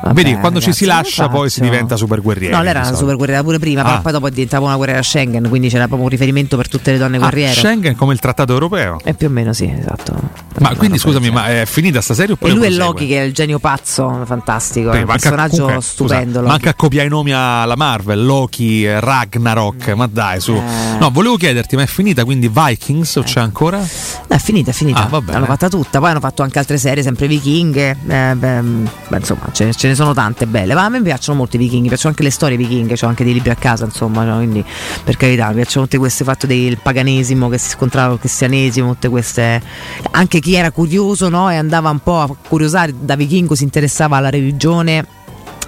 vabbè, Vedi, quando ci ragazzi, si come lascia poi si faccio? diventa super guerrieri. No, lei era una super guerriera pure prima, Ah. poi dopo diventava una guerriera Schengen, quindi c'era proprio un riferimento per tutte le donne Ah, guerriere. Schengen come il trattato europeo. E più o meno sì, esatto. Ma quindi scusami, ma è finita sta serie oppure E lui è? Loki che è il genio pazzo, fantastico, è Perché un manca- personaggio comunque, stupendo. scusa, manca a copiare i nomi alla Marvel, Loki, eh, Ragnarok, ma dai su. No, volevo chiederti, ma è finita quindi Vikings o c'è ancora? No, è finita, è finita. Ah. L'hanno fatta tutta. Poi hanno fatto anche altre serie, sempre vichinghe. Eh, beh, beh, insomma, ce, ce ne sono tante belle. Ma a me piacciono molto i vichinghi, mi piacciono anche le storie vichinghe. Ho anche dei libri a casa, insomma. no? Quindi, per carità, mi piacciono tutte queste fatte del paganesimo che si scontrava con il cristianesimo, tutte queste. Anche chi era curioso, no? E andava un po' a curiosare da vichingo, si interessava alla religione.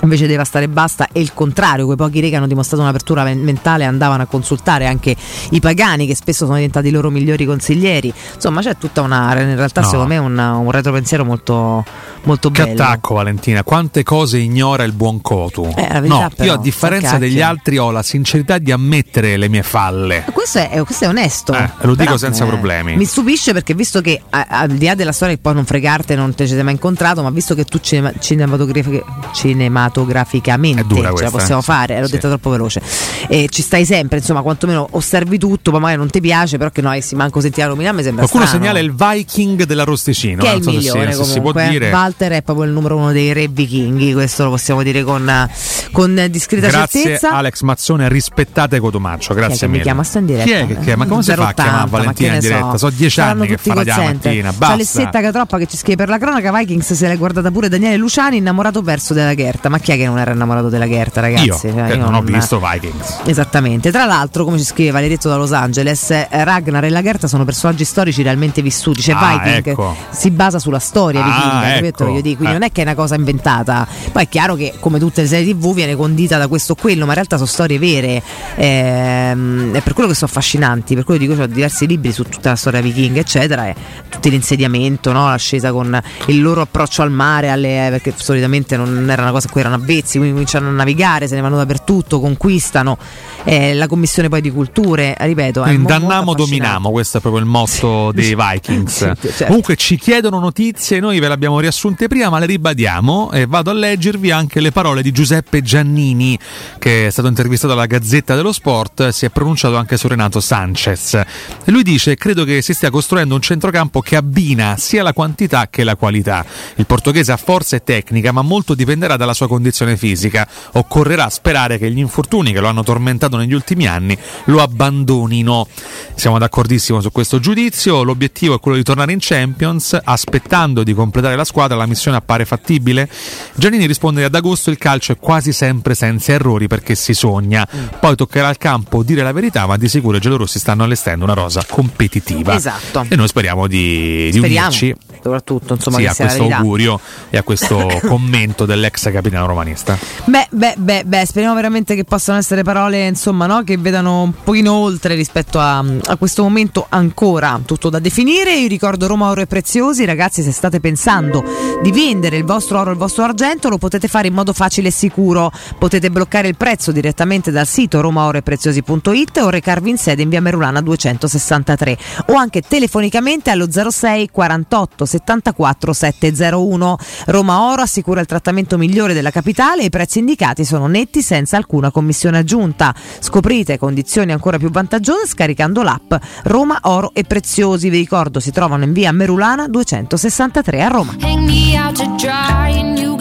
Invece deve stare basta e il contrario, quei pochi re che hanno dimostrato un'apertura men- mentale andavano a consultare anche i pagani che spesso sono diventati i loro migliori consiglieri. Insomma, c'è tutta una in realtà No. secondo me un, un retropensiero molto, molto Che bello. attacco Valentina, quante cose ignora il buon Cotu. Eh, no, però, io a differenza degli altri ho la sincerità di ammettere le mie falle. Questo è, questo è onesto. Eh, lo dico Però, senza eh, problemi. Mi stupisce perché visto che a- al di là della storia che poi non fregarte, non te ci sei mai incontrato, ma visto che tu cinema- cinematografi- cinematograficamente dura ce la questa, possiamo eh. fare, l'ho Sì. detta troppo veloce. E ci stai sempre, insomma, quantomeno osservi tutto, ma magari non ti piace, però che noi si manco sentire la nomina, mi sembra Qualcuno strano. segnala il Viking dell'Arrosticino. che è non il so se si, se si può comunque. dire. Walter è proprio il numero uno dei re vichinghi, questo lo possiamo dire con, con discreta Grazie certezza. Alex Mazzone, rispettate Cotomaccio, Chi è grazie che mi mille. chiama sta in diretta? Chi è che chiama? Ma come si fa a 080, chiamare ma Valentina in diretta? so. Sono dieci anni che fa la mattina, C'è basta. Alessetta Catroppa che ci scrive per la cronaca Vikings se l'è guardata pure Daniele Luciani innamorato perso della Gerta ma chi è che non era innamorato della Gerta ragazzi? Io, Cioè, io non ho visto Vikings. Esattamente, tra l'altro come ci scrive Valerietto da Los Angeles eh, Ragnar e la Gerta sono personaggi storici realmente vissuti cioè Ah, Viking ecco. si basa sulla storia Ah, vichinga capito? Ecco. Voglio dire, quindi Eh. non è che è una cosa inventata poi è chiaro che come tutte le serie tv viene condita da questo o quello ma in realtà sono storie vere Ehm, è per quello che sono affascinanti per quello dico ho diversi libri su tutta la storia vichinga eccetera e tutto l'insediamento no? l'ascesa con il loro approccio al mare alle- eh, perché solitamente non era una cosa a cui erano avvezzi quindi cominciano a navigare se ne vanno dappertutto conquistano eh, la commissione poi di culture ripeto è Dannamo, dominamo, questo è proprio il motto dei Vikings. Sì, certo. Comunque ci chiedono notizie, noi ve le abbiamo riassunte prima, ma le ribadiamo e vado a leggervi anche le parole di Giuseppe Giannini, che è stato intervistato alla Gazzetta dello Sport, si è pronunciato anche su Renato Sanchez. E lui dice: Credo che si stia costruendo un centrocampo che abbina sia la quantità che la qualità. Il portoghese ha forza e tecnica, ma molto dipenderà dalla sua condizione fisica. Occorrerà sperare che gli infortuni che lo hanno tormentato negli ultimi anni lo abbandonino. Siamo d'accordissimo su questo giudizio. L'obiettivo è quello di tornare in Champions, aspettando di completare la squadra. La missione appare fattibile. Giannini risponde che ad agosto il calcio è quasi sempre senza errori perché si sogna. Poi toccherà al campo dire la verità, ma di sicuro i giallorossi stanno allestendo una rosa competitiva. Esatto. E noi speriamo di, di speriamo unirci soprattutto insomma sì, a questo augurio e a questo commento dell'ex capitano romanista. Beh, beh, beh, beh, speriamo veramente che possano essere parole insomma, no? che vedano un pochino oltre rispetto a, a questo momento ancora tutto da definire. Io ricordo Roma Oro e Preziosi, ragazzi, se state pensando di vendere il vostro oro e il vostro argento, lo potete fare in modo facile e sicuro. Potete bloccare il prezzo direttamente dal sito romaoroepreziosi.it o recarvi in sede in via Merulana 263 o anche telefonicamente allo 06 48 74 701. Roma Oro assicura il trattamento migliore della capitale e i prezzi indicati sono netti senza alcuna commissione aggiunta. Scoprite condizioni ancora più vantaggiose scaricando l'app Roma Oro e Preziosi. Vi ricordo si trovano in via Merulana 263 a Roma. Out to dry and you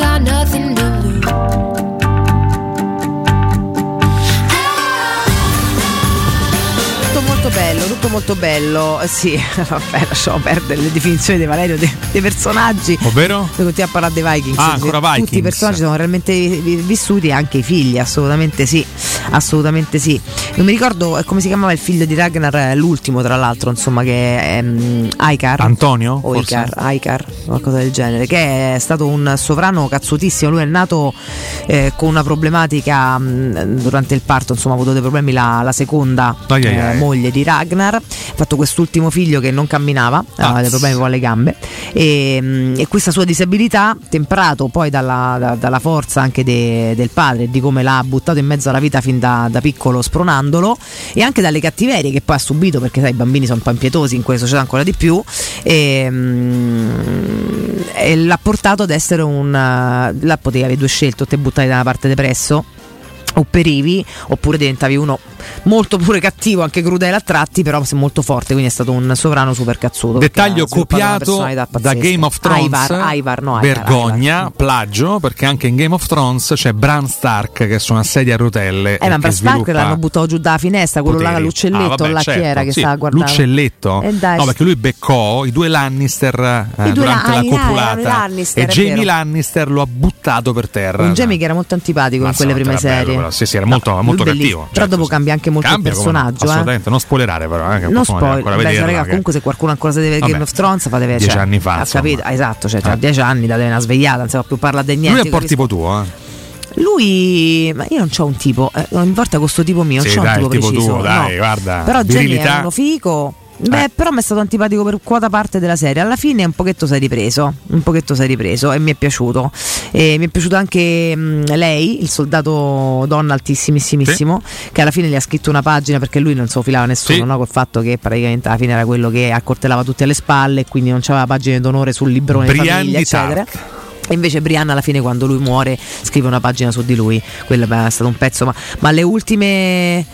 Molto molto bello. Eh, Sì, vabbè, lasciamo perdere le definizioni di Valerio dei, dei personaggi. Ovvero? Continuiamo a parlare dei Vikings. Ah, ancora Tutti Vikings. i personaggi sono realmente vi- vissuti, anche i figli, assolutamente sì. Assolutamente sì. Non mi ricordo eh, come si chiamava il figlio di Ragnar, eh, l'ultimo tra l'altro, insomma, che è ehm, Aikar. Antonio? O? Icar, Aikar, qualcosa del genere, che è stato un sovrano cazzutissimo. Lui è nato eh, con una problematica mh, durante il parto, insomma, ha avuto dei problemi la, la seconda Ai ai eh, moglie di Ragnar. Ha fatto quest'ultimo figlio che non camminava, aveva dei problemi con le gambe. E, mh, e questa sua disabilità, temprato poi dalla, da- dalla forza anche de- del padre, di come l'ha buttato in mezzo alla vita fin da, da piccolo spronandolo, e anche dalle cattiverie che poi ha subito, perché sai, i bambini sono un po' impietosi in quelle società ancora di più. E, mh, e l'ha portato ad essere un. eh, Là potevi avere due scelte, o te buttavi da una parte depresso o perivi oppure diventavi uno molto pure cattivo anche crudele a tratti però molto forte quindi è stato un sovrano super cazzuto Dettaglio copiato da. Game of Thrones. Ivar, Ivar, no, Ivar, Vergogna, Ivar. plagio, perché anche in Game of Thrones c'è Bran Stark che su una sedia a rotelle. eh e ma Bran Stark l'hanno buttato giù dalla finestra quello là poteri. l'uccelletto Ah, vabbè, là chi certo, che sì, stava guardando L'uccelletto? Eh, dai, no, perché lui beccò i due Lannister eh, I due durante La- la ah, i copulata e Jamie. Lannister lo ha buttato per terra. un Jamie che era molto antipatico in quelle prime bello, serie. Sì, sì, era molto, cattivo. però dopo cambia anche molto Cambia il come personaggio eh. assolutamente, non spoilerare però. Eh, non qualcuno deve spoil, ancora beh, vederla, raga, che- comunque se qualcuno ancora si deve vedere Game Vabbè, of Thrones fa deve dieci cioè, anni fa, ha insomma. capito esatto cioè tra Eh. dieci anni da deve una svegliata non si può più parlare di niente Lui è un po' tipo tuo, eh. Lui, ma io non ho un tipo, eh, non importa questo tipo mio, non Sì, c'ho dai, un tipo tipo preciso. tuo, dai, no. guarda, Però virilità. è uno fico. Beh, Eh. però mi è stato antipatico per quota parte della serie. Alla fine un pochetto è ripreso. Un pochetto è ripreso e mi è piaciuto. E mi è piaciuto anche mh, lei, il soldato donna altissimissimo, che alla fine gli ha scritto una pagina perché lui non se lo filava nessuno, Sì. no? col fatto che praticamente alla fine era quello che accortellava tutti alle spalle e quindi non c'aveva pagine d'onore sul librone di Brian famiglia, di eccetera. Tarth. E invece Brianna alla fine quando lui muore scrive una pagina su di lui, quello è stato un pezzo, ma, ma le ultime...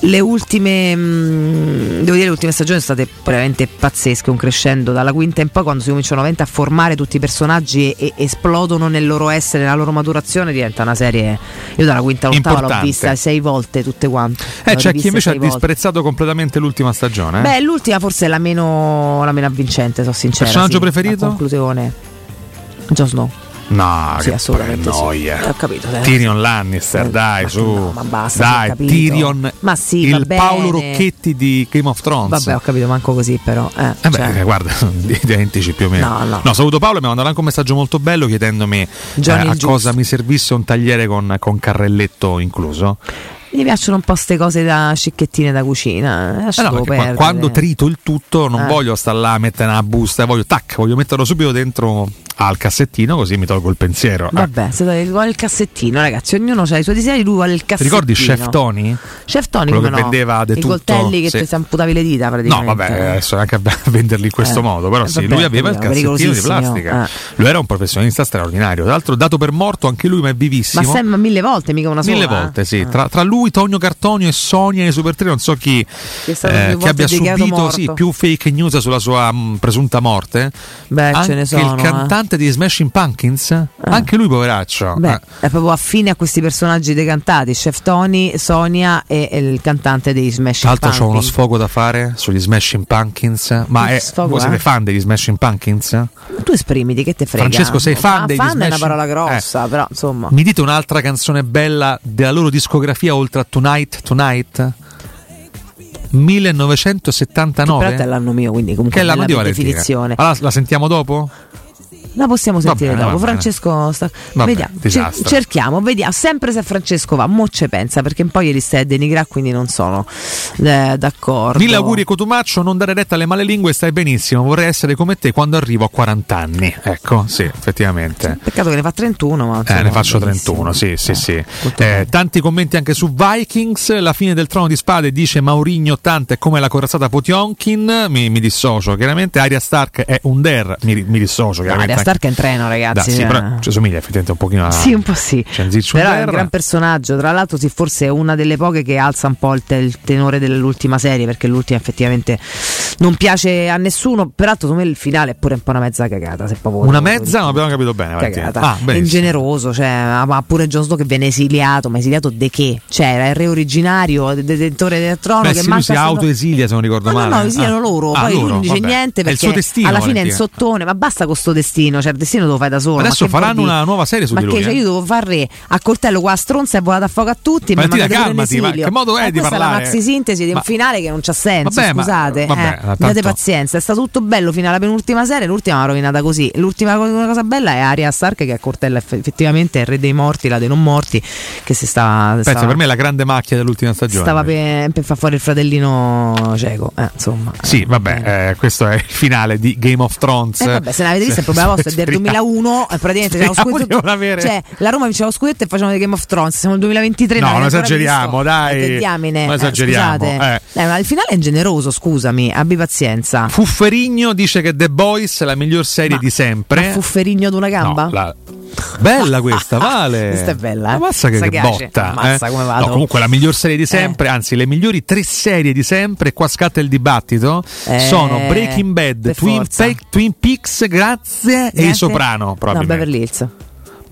Le ultime, mh, devo dire, le ultime stagioni sono state veramente pazzesche, un crescendo dalla quinta in poi quando si cominciano a formare tutti i personaggi e, e esplodono nel loro essere, nella loro maturazione, diventa una serie. Io dalla quinta all'ottava l'ho vista sei volte tutte quante. Eh, c'è chi riviste invece ha volte. disprezzato completamente l'ultima stagione. eh. Beh, l'ultima forse è la meno, la meno avvincente, sono sincera. Personaggio sì, preferito? Conclusione. Jon Snow. No, Sì, che assolutamente noia. Eh, ho capito, dai. Tyrion Lannister, dai, su. ma basta, dai. Tyrion. Ma sì, il. Paolo Rocchetti di Game of Thrones. Vabbè, ho capito, manco così, però. Eh, Eh beh, cioè, eh, guarda, identici più o meno. No, no. saluto Paolo e mi ha mandato anche un messaggio molto bello chiedendomi eh, a cosa mi servisse un tagliere con, con carrelletto incluso. Mi piacciono un po' ste cose da scicchettine da cucina. eh, Eh no, qua- quando trito il tutto non Eh. voglio stare là a mettere una busta, voglio tac, voglio metterlo subito dentro al cassettino così mi tolgo il pensiero. Eh. Vabbè, se dai- vuole il cassettino, ragazzi. Ognuno ha i suoi desideri, lui vuole il Ti cassettino. ricordi Chef Tony? Chef Tony, Quello che no? vendeva de I tutto, coltelli che sì. ti amputavi le dita No, praticamente. vabbè, adesso anche a venderli in questo Eh. modo, però Eh, sì, vabbè, lui aveva il cassettino di plastica. eh. Lui era un professionista straordinario, tra l'altro dato per morto anche lui, ma è Ma vivissimo. sempre mille volte, mica una sola. Mille eh. volte, sì. Tra, tra lui, Tonio Cartonio e Sonia e Super 3, non so chi eh, che abbia subito sì, più fake news sulla sua mh, presunta morte. Beh, anche ce ne sono. il eh. cantante di Smashing Pumpkins, anche lui, poveraccio. Beh, Eh. è proprio affine a questi personaggi decantati, Chef Tony, Sonia e, e il cantante dei Smash Tra l'altro, ho uno Pumpkins. sfogo da fare sugli Smashing Pumpkins. Ma è, sfogo, voi eh? siete fan degli Smashing Pumpkins? Tu esprimiti, che te frega. Francesco, sei fan Ma degli fan è una Smashing- parola grossa, però insomma. Mi dite un'altra canzone bella della loro discografia oltre a Tonight Tonight? 1979? Però è l'anno mio, quindi comunque Che è l'anno di Valentina. definizione. Allora la sentiamo dopo? La possiamo sentire bene, dopo. Francesco, sta... Vediamo. Cer- cerchiamo, vediamo. Sempre se Francesco va, mo ce pensa perché poi ieri stai a denigrare, quindi non sono eh, d'accordo. Mille auguri Cotumaccio, non dare retta alle male lingue, stai benissimo. Vorrei essere come te quando arrivo a 40 anni. Ecco, sì, effettivamente. Peccato che ne fa 31, ma Eh, ne faccio benissimo. 31, sì, sì, sì. Eh, tanti commenti anche su Vikings. La fine del trono di spade dice Maurigno 80 è come la corazzata Potionkin. Mi, mi dissocio chiaramente. Arya Stark è un der. Mi, mi dissocio chiaramente. Stark è in treno, ragazzi. Da, sì, cioè. però ci somiglia effettivamente un pochino a Sì, un po' sì. Però è un gran personaggio. Tra l'altro, sì, forse è una delle poche che alza un po' il, te- il tenore dell'ultima serie. Perché l'ultima effettivamente non piace a nessuno. Peraltro, secondo me il finale è pure un po' una mezza cagata. Se proprio Una mezza, non abbiamo capito bene. Cagata. Ah, è ingeneroso, cioè, ma pure Jon Snow che viene esiliato, ma esiliato de che? Cioè, era il re originario, de- detentore del trono Beh, che sì, lui manca si autoesilia se non ricordo No, no, male. no, esiliano Ah. loro, Ah, poi lui loro, non dice vabbè. niente perché alla fine è in sottone, ma basta con sto destino, cioè il destino lo fai da solo. Adesso ma faranno una nuova serie su ma di lui, cioè, eh? io devo fare re a coltello qua a stronza e volato a fuoco a tutti. pure in calmati, ma che modo è Ma di questa è la parlare? maxi sintesi di Ma- un finale che non c'ha senso. Vabbè, ma- scusate, vabbè, eh, tanto- abbiate pazienza. È stato tutto bello fino alla penultima serie. L'ultima l'ha rovinata così. L'ultima cosa bella è Arya Stark che a coltello eff- effettivamente è il re dei morti, la dei non morti. Che si sta. Pensa, stava- per me è la grande macchia dell'ultima stagione. Stava per, per far fuori il fratellino cieco, eh, insomma. Sì, vabbè, eh, questo è il finale di Game of Thrones. Eh, vabbè, se ne avete visto, il problema vostro è del Speriamo- 2001. E praticamente c'era lo scudetto. Cioè, la Roma vinceva lo scudetto e facevano di Game of Thrones. Siamo nel 2023. No, non esageriamo, dai. Eh, che diamine, Non eh, esageriamo, scusate. eh. Dai, ma il finale è ingeneroso, scusami, abbi pazienza. Fufferigno dice che The Boys è la miglior serie di sempre. Ma Fufferigno ad una gamba? No, la- Bella questa, vale. Questa è bella. eh. Ammazza che, che botta. Ammazza eh. come vado. No, comunque la miglior serie di sempre, anzi le migliori tre serie di sempre, qua scatta il dibattito, Eh, sono Breaking Bad, Twin. Pe- Twin Peaks, grazie, e Niente? I Soprano, No. Beverly Hills.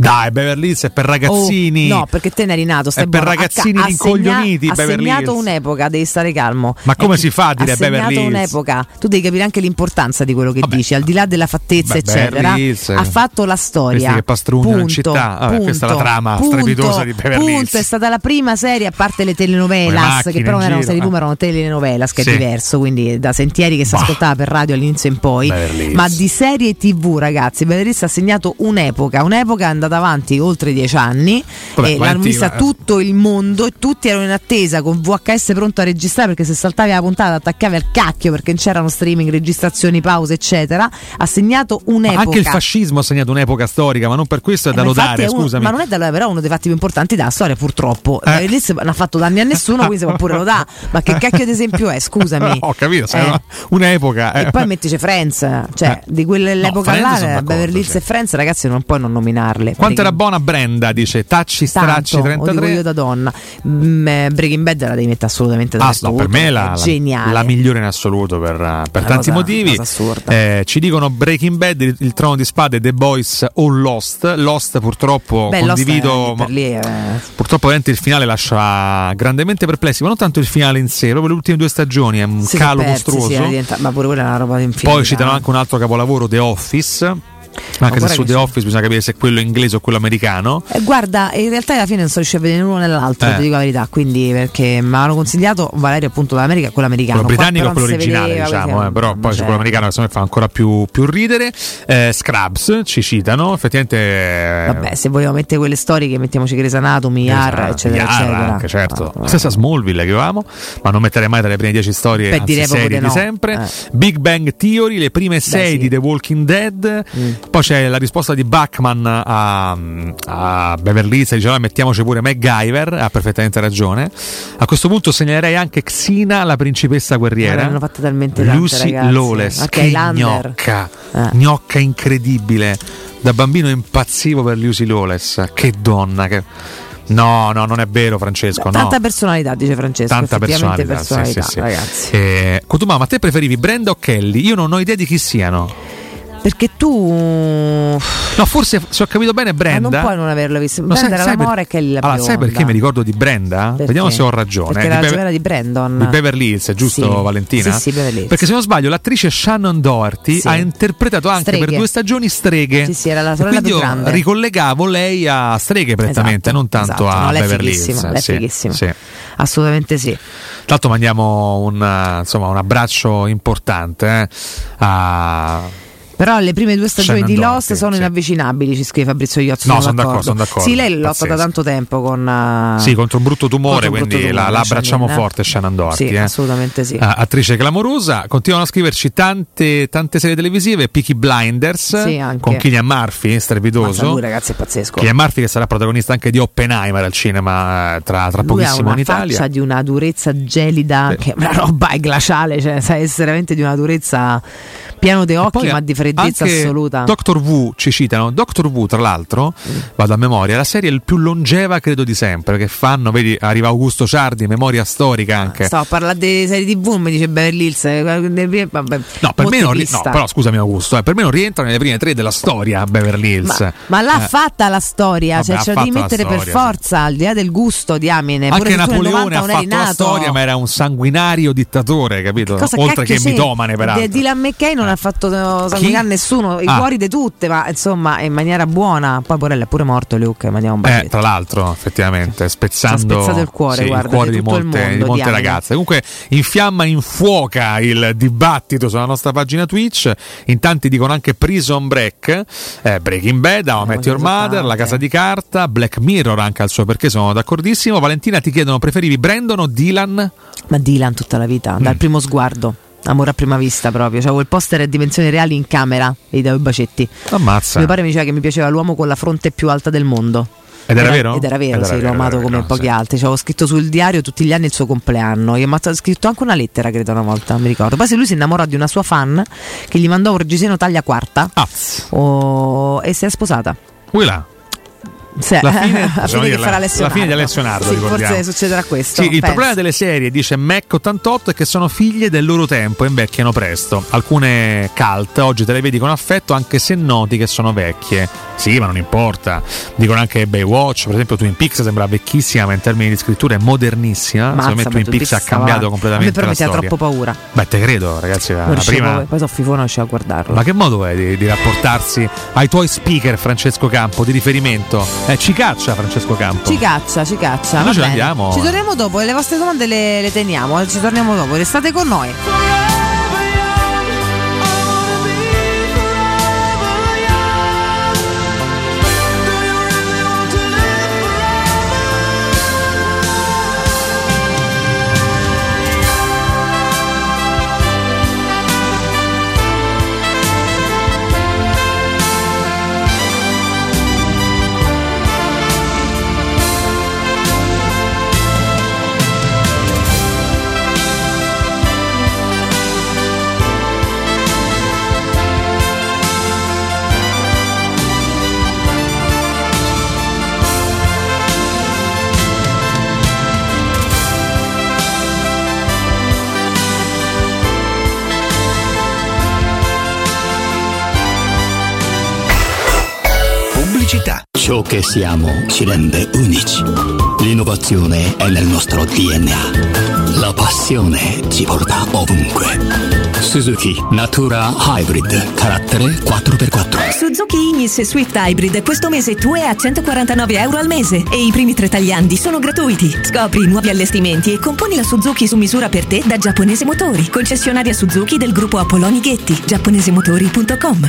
Dai, Beverly Hills è per ragazzini. Oh, no, perché te ne eri nato. stai È per buono. ragazzini Ha- ha rincoglioniti, segna- Ha segnato un'epoca, devi stare calmo. Ma come che si fa a dire ha segnato Beverly Hills? un'epoca. Tu devi capire anche l'importanza di quello che dici, al di là della fattezza, beh, eccetera. Hills, ha fatto la storia. che pastrugnano in Punto, città. Vabbè, punto, questa è la trama punto, strepitosa di Beverly punto. Hills. È stata la prima serie, a parte le telenovelas, le che però non in erano serie eh. TV, ma erano telenovelas, che Sì. è diverso. Quindi da sentieri che si ascoltava per radio all'inizio in poi. Ma di serie TV, ragazzi, Beverly Hills ha segnato un'epoca. Un'epoca è andata avanti oltre dieci anni. Vabbè, e l'hanno vista eh. tutto il mondo e tutti erano in attesa con VHS pronto a registrare perché se saltavi la puntata attaccavi al cacchio perché non c'erano streaming, registrazioni, pause, eccetera. Ha segnato Ma un'epoca. anche il fascismo ha segnato un'epoca storica, ma non per questo è Eh, da ma lodare, è uno- scusami. ma non è da lodare, però uno dei fatti più importanti della storia, purtroppo. Eh. Eh. non ha fatto danni a nessuno, quindi si può pure lodare. Ma che cacchio di esempio è? Scusami. Ho capito, Eh. un'epoca. eh. E poi mettici Friends, cioè Eh. di quell'epoca No, là, d'accordo, Beverly Hills e Friends, ragazzi, non puoi non nominarle. Quanto era buona Brenda, dice Tacci Stracci Tanto, lo dico 33. io da donna. Mm, eh, Breaking Bad la devi mettere assolutamente da Ah, no, per me è la, la- la migliore in assoluto per, per tanti cosa- motivi. cosa assurda. Eh, ci dicono Breaking Bad, il, il Trono di Spade, The Boys o Lost. Lost purtroppo Beh, Lost condivido. è- per lì è- Purtroppo veramente il finale lascia grandemente perplessi, ma non tanto il finale in sé, proprio le ultime due stagioni è un si calo persi, mostruoso. sì, è diventa- ma pure quella è una roba infinita. Poi citano anche un altro capolavoro, The Office. Anche se su The Office bisogna capire se è quello inglese o quello americano. Eh, guarda, in realtà alla fine non sono riuscito a vedere l'uno nell'altro, Eh. ti dico la verità. Quindi, perché mi avevano consigliato Valerio appunto dall'America, quello americano. quello britannico Qua e quello originale, vedeva, diciamo, eh, però poi cioè, quello americano che secondo me fa ancora più, più ridere. Eh, Scrubs ci citano, effettivamente. eh, Vabbè, se vogliamo mettere quelle storiche, mettiamoci Grey's Anatomy, Yar, esatto, eccetera, Yara eccetera. anche, certo. La stessa Smallville che avevamo, ma non metterei mai tra le prime 10 storie, Beh, anzi, serie di no. sempre. Eh. Big Bang Theory, le prime 6 sì. Mm. di The Walking Dead. Poi c'è la risposta di Bachman a, a Beverly Hills, diceva mettiamoci pure MacGyver, ha perfettamente ragione. A questo punto segnalerei anche Xina, la principessa guerriera. hanno fatte talmente tante, Lucy ragazzi. Lawless, Ok, che Lander. gnocca, Eh. gnocca incredibile. Da bambino impazzivo per Lucy Lawless, che donna che... No, no, non è vero Francesco, no. Tanta personalità, dice Francesco. Tanta effettivamente personalità, sì, sì, sì. ragazzi. Eh, Cotuma, ma te preferivi Brenda o Kelly? Io non ho idea di chi siano. Perché tu. No, forse se ho capito bene, Brenda. Ma non puoi non averlo visto. Lo Brenda sai- era sai per- l'amore e Kelly la Allora, sai perché mi ricordo di Brenda? Perché? Vediamo se ho ragione. Perché Di era la gemella di Brandon. di Beverly Hills, giusto Sì. Valentina? Sì, sì, Beverly Hills. Perché se non sbaglio l'attrice Shannon Doherty Sì. ha interpretato anche Streghe. per due stagioni Streghe. Sì, sì, era la sorella più grande. ricollegavo lei a Streghe prettamente, Esatto, non tanto esatto. a No, lei è Beverly Hills. lei è fighissima. sì. Assolutamente sì. Tra l'altro mandiamo un, eh, insomma, un abbraccio importante eh, a Però le prime due stagioni Shannon di Lost sono sì. inavvicinabili, ci scrive Fabrizio Iozzo. No, sono d'accordo, sono d'accordo. Sì, lei lotta da tanto tempo con. eh, Sì, contro un brutto tumore, un quindi la, tumore, la abbracciamo Shannon, eh. forte Shannon Doherty. Sì, eh. assolutamente sì. Ah, attrice clamorosa, continuano a scriverci tante, tante serie televisive, Peaky Blinders Sì, con Killian Murphy, strepitoso. lui, ragazzi, è pazzesco. Killian Murphy che sarà protagonista anche di Oppenheimer al cinema eh, tra, tra pochissimo in Italia. faccia di una durezza gelida, che una roba è glaciale, cioè sa essere veramente di una durezza pieno di occhi, ma di poi freddezza Anche assoluta. Doctor Who ci citano. Doctor Who, tra l'altro, vado a memoria, è la serie il più longeva, credo, di sempre. Che fanno, vedi, arriva Augusto Ciardi, memoria storica anche. Stavo a parlare di serie TV, mi dice Beverly Hills. eh, Vabbè, No, per me non, no, però scusami Augusto, eh, per me non rientra nelle prime tre della storia Beverly Hills. Ma, ma l'ha Eh, fatta la storia, Vabbè, cioè ce la devi mettere per storia, forza, al di là del gusto, diamine. Pure Anche Napoleone 90 ha fatto la storia, ma era un sanguinario dittatore, capito? Cosa Oltre che mitomane, peraltro. Dylan McKay non ha fatto eh, sanguinare nessuno, i Ah. cuori di tutte, ma insomma in maniera buona. Poi Porella è pure morto Luke, ma andiamo un Eh, tra l'altro, effettivamente, spezzando Ha spezzato il cuore, sì, guarda, cuore di di il molte, mondo, di molte ragazze. Comunque, infiamma, infuoca il dibattito sulla nostra pagina Twitch. In tanti dicono anche Prison Break, eh, Breaking Bad, How I Met Your Mother, La Casa di Carta, Black Mirror anche al suo perché sono d'accordissimo. Valentina ti chiedono, preferivi Brandon o Dylan? Ma Dylan tutta la vita, Mm. dal primo sguardo. Amore a prima vista proprio, c'avevo il poster a dimensioni reali in camera e gli davo i bacetti. Ammazza. Mio padre mi diceva che mi piaceva l'uomo con la fronte più alta del mondo. Ed era vero? Ed era vero, Ed era sì, vero, l'ho amato era come vero, pochi sì. altri. Ci avevo scritto sul diario tutti gli anni il suo compleanno. Mi ha scritto anche una lettera, credo, una volta, mi ricordo. Poi se lui si innamorò di una sua fan che gli mandò un reggiseno taglia quarta oh, e si è sposata. Là. Sì, La fine, la fine farà Alessio la fine di. Alessio Nardo, Sì, forse succederà questo. Sì, il problema delle serie, dice Mac88, è che sono figlie del loro tempo e invecchiano presto. Alcune cult oggi te le vedi con affetto anche se noti che sono vecchie. Sì, ma non importa. Dicono anche Baywatch, per esempio Twin Peaks sembra vecchissima, ma in termini di scrittura è modernissima. Mazza, Secondo me Twin Peaks ha cambiato stava- completamente A me però la mi troppo paura. Beh, te credo, ragazzi. La riuscivo- prima... Poi non riuscivo a guardarlo. Ma che modo è di, di rapportarsi ai tuoi speaker, Francesco Campo, di riferimento? Eh, ci caccia Francesco Campo. Ci caccia, ci caccia. Noi bene. l'andiamo. Ci torniamo dopo, e le vostre domande le, le teniamo, ci torniamo dopo. Restate con noi. Pubblicità. Ciò che siamo ci rende unici. L'innovazione è nel nostro DNA. La passione ci porta ovunque. Suzuki Natura Hybrid, carattere 4x4. Suzuki Ignis Swift Hybrid questo mese tu è a 149 euro al mese e i primi tre tagliandi sono gratuiti. Scopri i nuovi allestimenti e componi la Suzuki su misura per te da Giapponese Motori, concessionaria Suzuki del gruppo Apolloni Ghetti, giapponesemotori.com.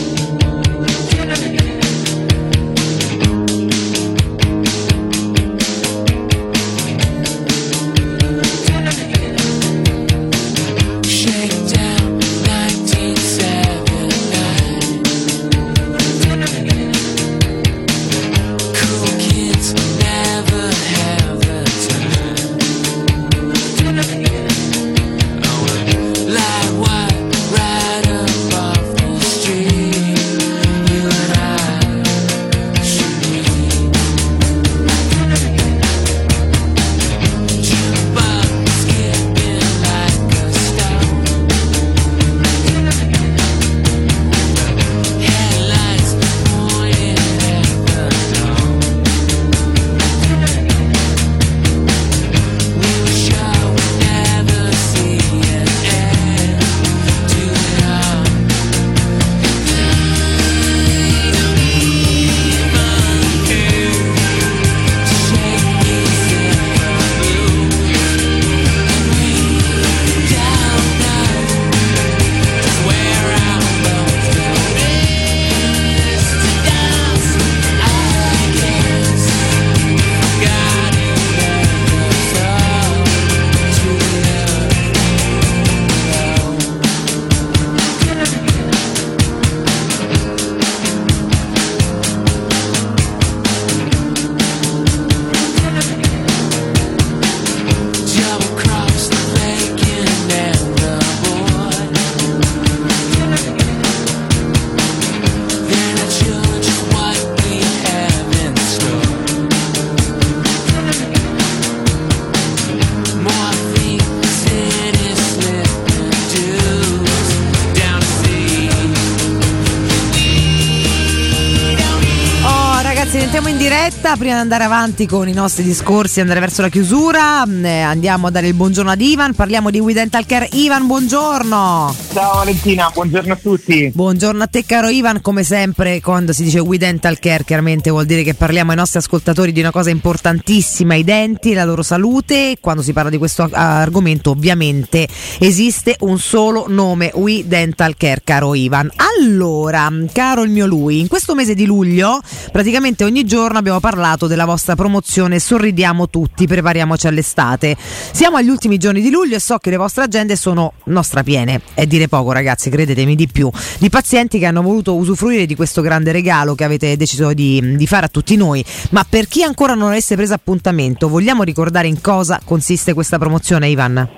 prima di andare avanti con i nostri discorsi andare verso la chiusura. mm, eh, andiamo a dare il buongiorno ad Ivan, parliamo di We Dental Care. Ivan, buongiorno. Ciao Valentina, buongiorno a tutti. Buongiorno a te caro Ivan, come sempre quando si dice We Dental Care chiaramente vuol dire che parliamo ai nostri ascoltatori di una cosa importantissima, i denti, la loro salute. Quando si parla di questo argomento ovviamente esiste un solo nome, We Dental Care, caro Ivan. Allora, caro il mio lui, in questo mese di luglio praticamente ogni giorno abbiamo parlato della vostra promozione Sorridiamo tutti, prepariamoci all'estate. Siamo agli ultimi giorni di luglio e so che le vostre agende sono nostra piene, è dire poco ragazzi, credetemi di più, di pazienti che hanno voluto usufruire di questo grande regalo che avete deciso di, di fare a tutti noi. Ma per chi ancora non avesse preso appuntamento, vogliamo ricordare in cosa consiste questa promozione Ivan?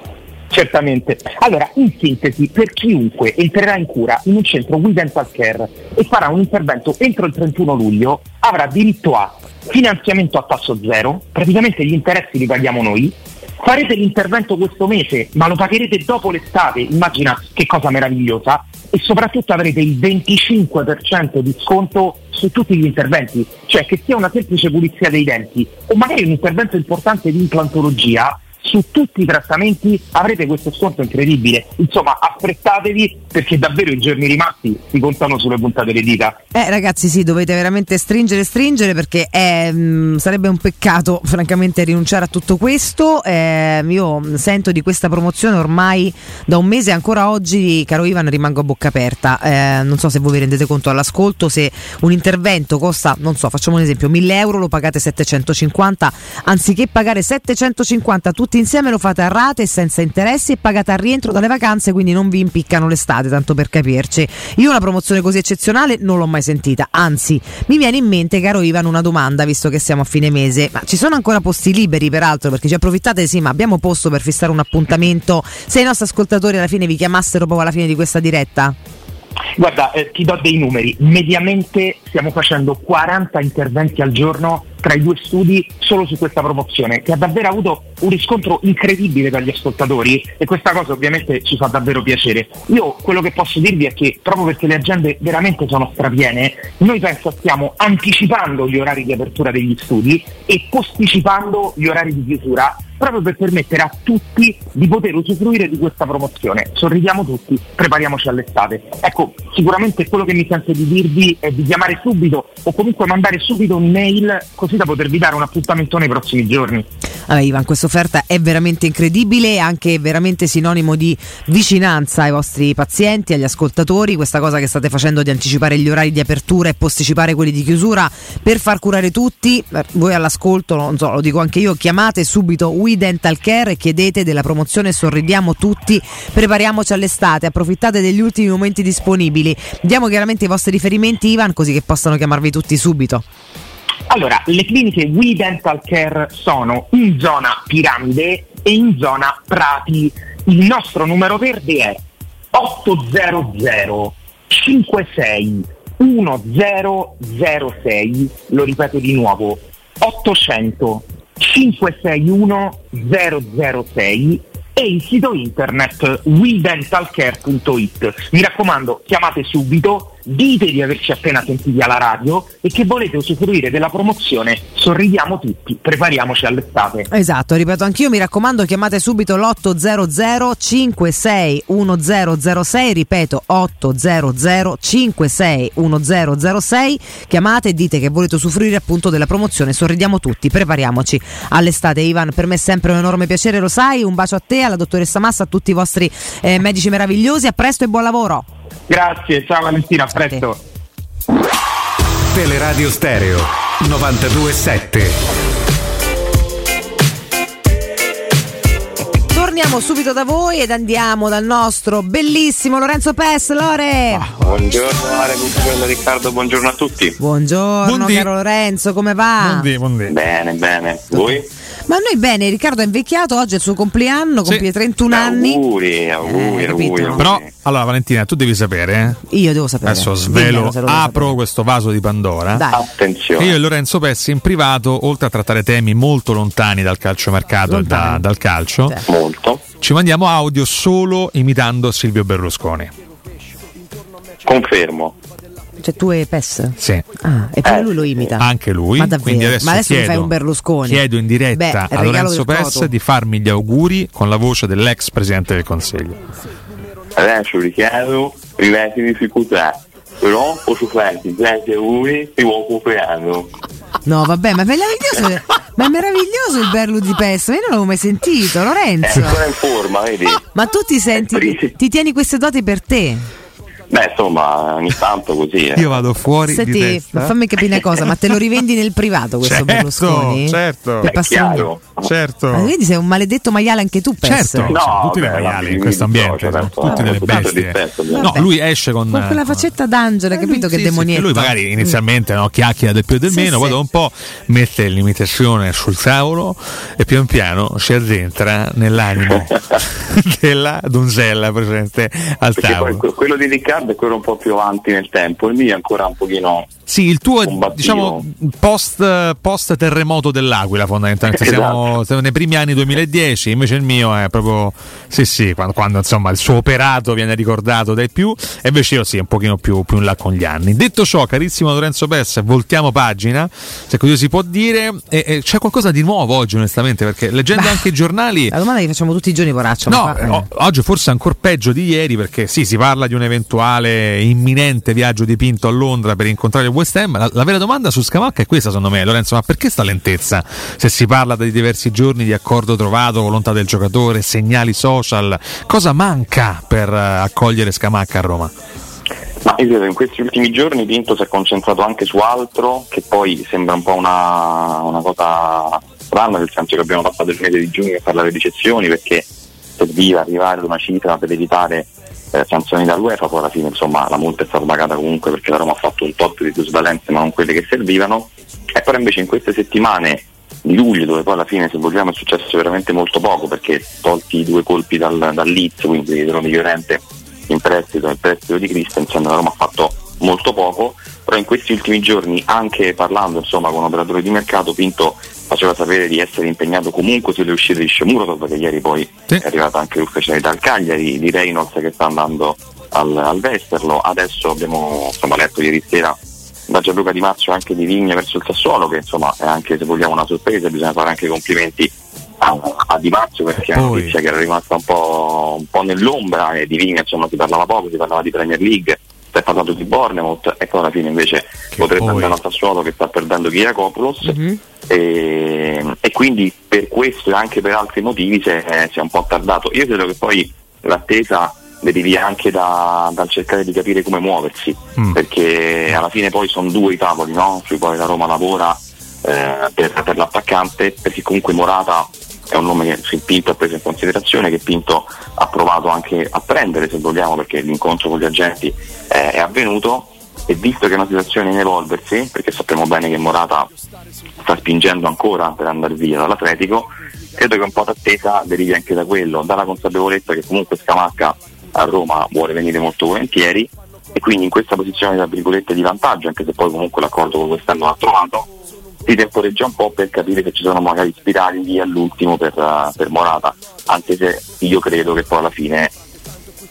Certamente. Allora, in sintesi, per chiunque entrerà in cura in un centro We Dental Care e farà un intervento entro il 31 luglio, avrà diritto a finanziamento a tasso zero, praticamente gli interessi li paghiamo noi, farete l'intervento questo mese, ma lo pagherete dopo l'estate, immagina che cosa meravigliosa, e soprattutto avrete il 25% di sconto su tutti gli interventi, cioè che sia una semplice pulizia dei denti o magari un intervento importante di implantologia, su tutti i trattamenti avrete questo sconto incredibile. Insomma, affrettatevi perché davvero i giorni rimasti si contano sulle puntate delle dita. Eh ragazzi sì, dovete veramente stringere stringere perché è, mh, sarebbe un peccato francamente rinunciare a tutto questo. Eh, io sento di questa promozione ormai da un mese ancora oggi, caro Ivan, rimango a bocca aperta. Eh, non so se voi vi rendete conto all'ascolto, se un intervento costa, non so, facciamo un esempio, 1000 euro lo pagate 750, anziché pagare 750 tutti insieme lo fate a rate senza interessi e pagate al rientro dalle vacanze, quindi non vi impiccano l'estate, tanto per capirci. Io una promozione così eccezionale non l'ho mai sentita, anzi mi viene in mente, caro Ivan, una domanda, visto che siamo a fine mese, ma ci sono ancora posti liberi peraltro, perché ci approfittate, sì, ma abbiamo posto per fissare un appuntamento, se i nostri ascoltatori alla fine vi chiamassero proprio alla fine di questa diretta? Guarda, eh, ti do dei numeri. Mediamente stiamo facendo 40 interventi al giorno tra i due studi solo su questa promozione, che ha davvero avuto un riscontro incredibile dagli ascoltatori e questa cosa ovviamente ci fa davvero piacere. Io quello che posso dirvi è che proprio perché le agende veramente sono strapiene, noi penso stiamo anticipando gli orari di apertura degli studi e posticipando gli orari di chiusura proprio per permettere a tutti di poter usufruire di questa promozione. Sorridiamo tutti, prepariamoci all'estate. Ecco, sicuramente quello che mi sento di dirvi è di chiamare subito o comunque mandare subito un'email così da potervi dare un appuntamento nei prossimi giorni. Allora, Ivan, questa offerta è veramente incredibile e anche veramente sinonimo di vicinanza ai vostri pazienti, agli ascoltatori. Questa cosa che state facendo di anticipare gli orari di apertura e posticipare quelli di chiusura per far curare tutti. Voi all'ascolto, non so, lo dico anche io, chiamate subito We Dental Care e chiedete della promozione Sorridiamo tutti, prepariamoci all'estate, approfittate degli ultimi momenti disponibili. Diamo chiaramente i vostri riferimenti, Ivan, così che possano chiamarvi tutti subito. Allora, le cliniche We Dental Care sono in zona Piramide e in zona Prati. Il nostro numero verde è 800 56 1006, lo ripeto di nuovo, 800 561 006 e il sito internet wedentalcare.it. Mi raccomando, chiamate subito, dite di averci appena sentiti alla radio e che volete usufruire della promozione Sorridiamo tutti, prepariamoci all'estate. Esatto, ripeto anch'io, mi raccomando, chiamate subito l'800 561006, ripeto 800 561006, chiamate e dite che volete usufruire appunto della promozione Sorridiamo tutti, prepariamoci all'estate. Ivan, per me è sempre un enorme piacere, lo sai, un bacio a te, alla dottoressa Massa, a tutti i vostri eh, medici meravigliosi, a presto e buon lavoro. Grazie, ciao Valentina, a presto. Teleradio Stereo 927. Torniamo subito da voi ed andiamo dal nostro bellissimo Lorenzo Pes, Lore. Buongiorno Ale, buongiorno Riccardo, buongiorno a tutti. Buongiorno Buondì. caro Lorenzo, come va? Bene, bene. Voi? Ma noi bene, Riccardo è invecchiato, oggi è il suo compleanno, compie 31 anni. Auguri, auguri, auguri. Però, allora Valentina, tu devi sapere, eh? Io devo sapere. Adesso svelo, Dimmelo se lo devo apro questo vaso di Pandora. Dai. Attenzione. Io e Lorenzo Pessi in privato, oltre a trattare temi molto lontani dal calciomercato e da- dal calcio, Molto. ci mandiamo audio solo imitando Silvio Berlusconi. Confermo. Cioè tu e Pes? Sì. Ah, e poi lui lo imita. Anche lui. Ma davvero? Quindi adesso, Ma adesso mi chiedo, fai un Berlusconi. Chiedo in diretta Beh, a Lorenzo Pes di farmi gli auguri con la voce dell'ex presidente del Consiglio. Adesso richiedo rivesti di difficoltà. Però posso farti tanti auguri di buon compleanno. No, vabbè, ma è meraviglioso. ma è meraviglioso il Berlu di Pes, ma io non l'avevo mai sentito, È Lorenzo. ancora in forma, vedi? Ma tu ti senti, ti tieni queste doti per te? Beh, insomma, ogni tanto così. eh. Io vado fuori di Senti, testa. ma fammi capire una cosa, ma te lo rivendi nel privato questo Certo, Berlusconi? certo. Per chiaro. Certo. Ma quindi sei un maledetto maiale anche tu, Pes. Certo, sono tutti dei maiali in questo ambiente, sono tutti delle bestie. No, Vabbè. lui esce con, Con quella faccetta d'angelo, hai capito che Sì, sì, demonietto? che lui magari inizialmente no, chiacchiera del più e del Sì, meno, sì. poi dopo un po' mette l'imitazione sul tavolo e pian piano si addentra nell'animo della donzella presente al Perché poi tavolo. que- quello di Riccardo è quello un po' più avanti nel tempo, il mio è ancora un pochino. Sì, il tuo è diciamo post, post terremoto dell'Aquila fondamentalmente, siamo, Esatto. siamo nei primi anni 2010, invece il mio è proprio sì sì, quando, quando, insomma il suo operato viene ricordato dai più, e invece io sì, un pochino più, più in là con gli anni. Detto ciò, carissimo Lorenzo Pes, voltiamo pagina, se così si può dire, e, e c'è qualcosa di nuovo oggi onestamente, perché leggendo anche i giornali... La domanda che facciamo tutti i giorni, poraccio. No, eh, o- oggi forse ancora peggio di ieri perché sì, si parla di un eventuale imminente viaggio di Pinto a Londra per incontrare il West Ham. La, la vera domanda su Scamacca è questa, secondo me, Lorenzo, ma perché sta lentezza? Se si parla di diversi giorni di accordo trovato, volontà del giocatore, segnali social, cosa manca per eh, accogliere Scamacca a Roma? Ma in questi ultimi giorni Pinto si è concentrato anche su altro, che poi sembra un po' una, una cosa strana, nel senso che abbiamo passato il mese di giugno a parlare di cessioni perché serviva arrivare ad una cifra per evitare eh, sanzioni dall'UEFA, poi alla fine insomma la multa è stata pagata comunque perché la Roma ha fatto un tot di plusvalenze ma non quelle che servivano. E però invece in queste settimane di luglio, dove poi alla fine se vogliamo è successo veramente molto poco perché tolti i due colpi dal, dal Leeds, quindi Roma Llorente in prestito e il prestito di Christensen, la Roma ha fatto molto poco, però in questi ultimi giorni anche parlando insomma con operatori di mercato Pinto faceva sapere di essere impegnato comunque sulle uscite di Sciomuro, perché ieri poi è arrivata anche l'ufficialità al Cagliari, di Reynolds che sta andando al, al Westerlo, adesso abbiamo insomma, letto ieri sera da Gianluca Di Marzio anche di Vigna verso il Sassuolo che insomma è anche se vogliamo una sorpresa, bisogna fare anche complimenti a, a Di Marzio perché è una notizia che era rimasta un po', un po' nell'ombra e di Vigna insomma si parlava poco, si parlava di Premier League, si è parlato di Bournemouth e poi alla fine invece potrebbe poi- andare al Sassuolo che sta perdendo Kyriakopoulos e, e quindi per questo e anche per altri motivi si è, si è un po' tardato. Io credo che poi l'attesa derivi anche da- dal cercare di capire come muoversi, perché alla fine poi sono due i tavoli no? sui quali la Roma lavora eh, per, per l'attaccante, perché comunque Morata è un nome che sì, Pinto ha preso in considerazione, che Pinto ha provato anche a prendere se vogliamo, perché l'incontro con gli agenti eh, è avvenuto. E visto che è una situazione in evolversi, perché sappiamo bene che Morata sta spingendo ancora per andare via dall'Atletico, credo che un po' d'attesa derivi anche da quello, dalla consapevolezza che comunque Scamacca a Roma vuole venire molto volentieri. E quindi in questa posizione di vantaggio, anche se poi comunque l'accordo con quest'anno l'ha trovato, si temporeggia un po' per capire se ci sono magari spirali lì all'ultimo per, eh, per Morata, anche se io credo che poi alla fine,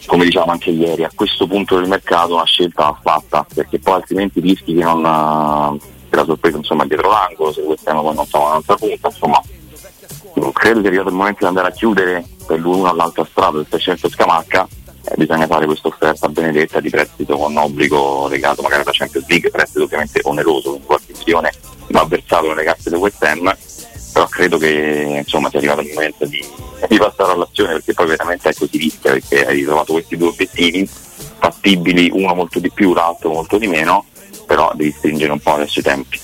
come diciamo anche ieri, a questo punto del mercato una scelta va fatta, perché poi altrimenti rischi che non eh, che la sorpresa insomma è dietro l'angolo, se quest'anno poi non trova un'altra punta, insomma credo sia arrivato il momento di andare a chiudere per l'uno all'altra strada del 300 Scamacca eh, bisogna fare questa offerta Benedetta di prestito con obbligo legato magari alla Champions League, prestito ovviamente oneroso, quindi qualche milione va versato nelle casse di West Ham, però credo che insomma sia arrivato il momento di, di passare all'azione perché poi veramente ecco si rischia perché hai ritrovato questi due obiettivi fattibili, uno molto di più, l'altro molto di meno, però devi stringere un po' adesso i tempi.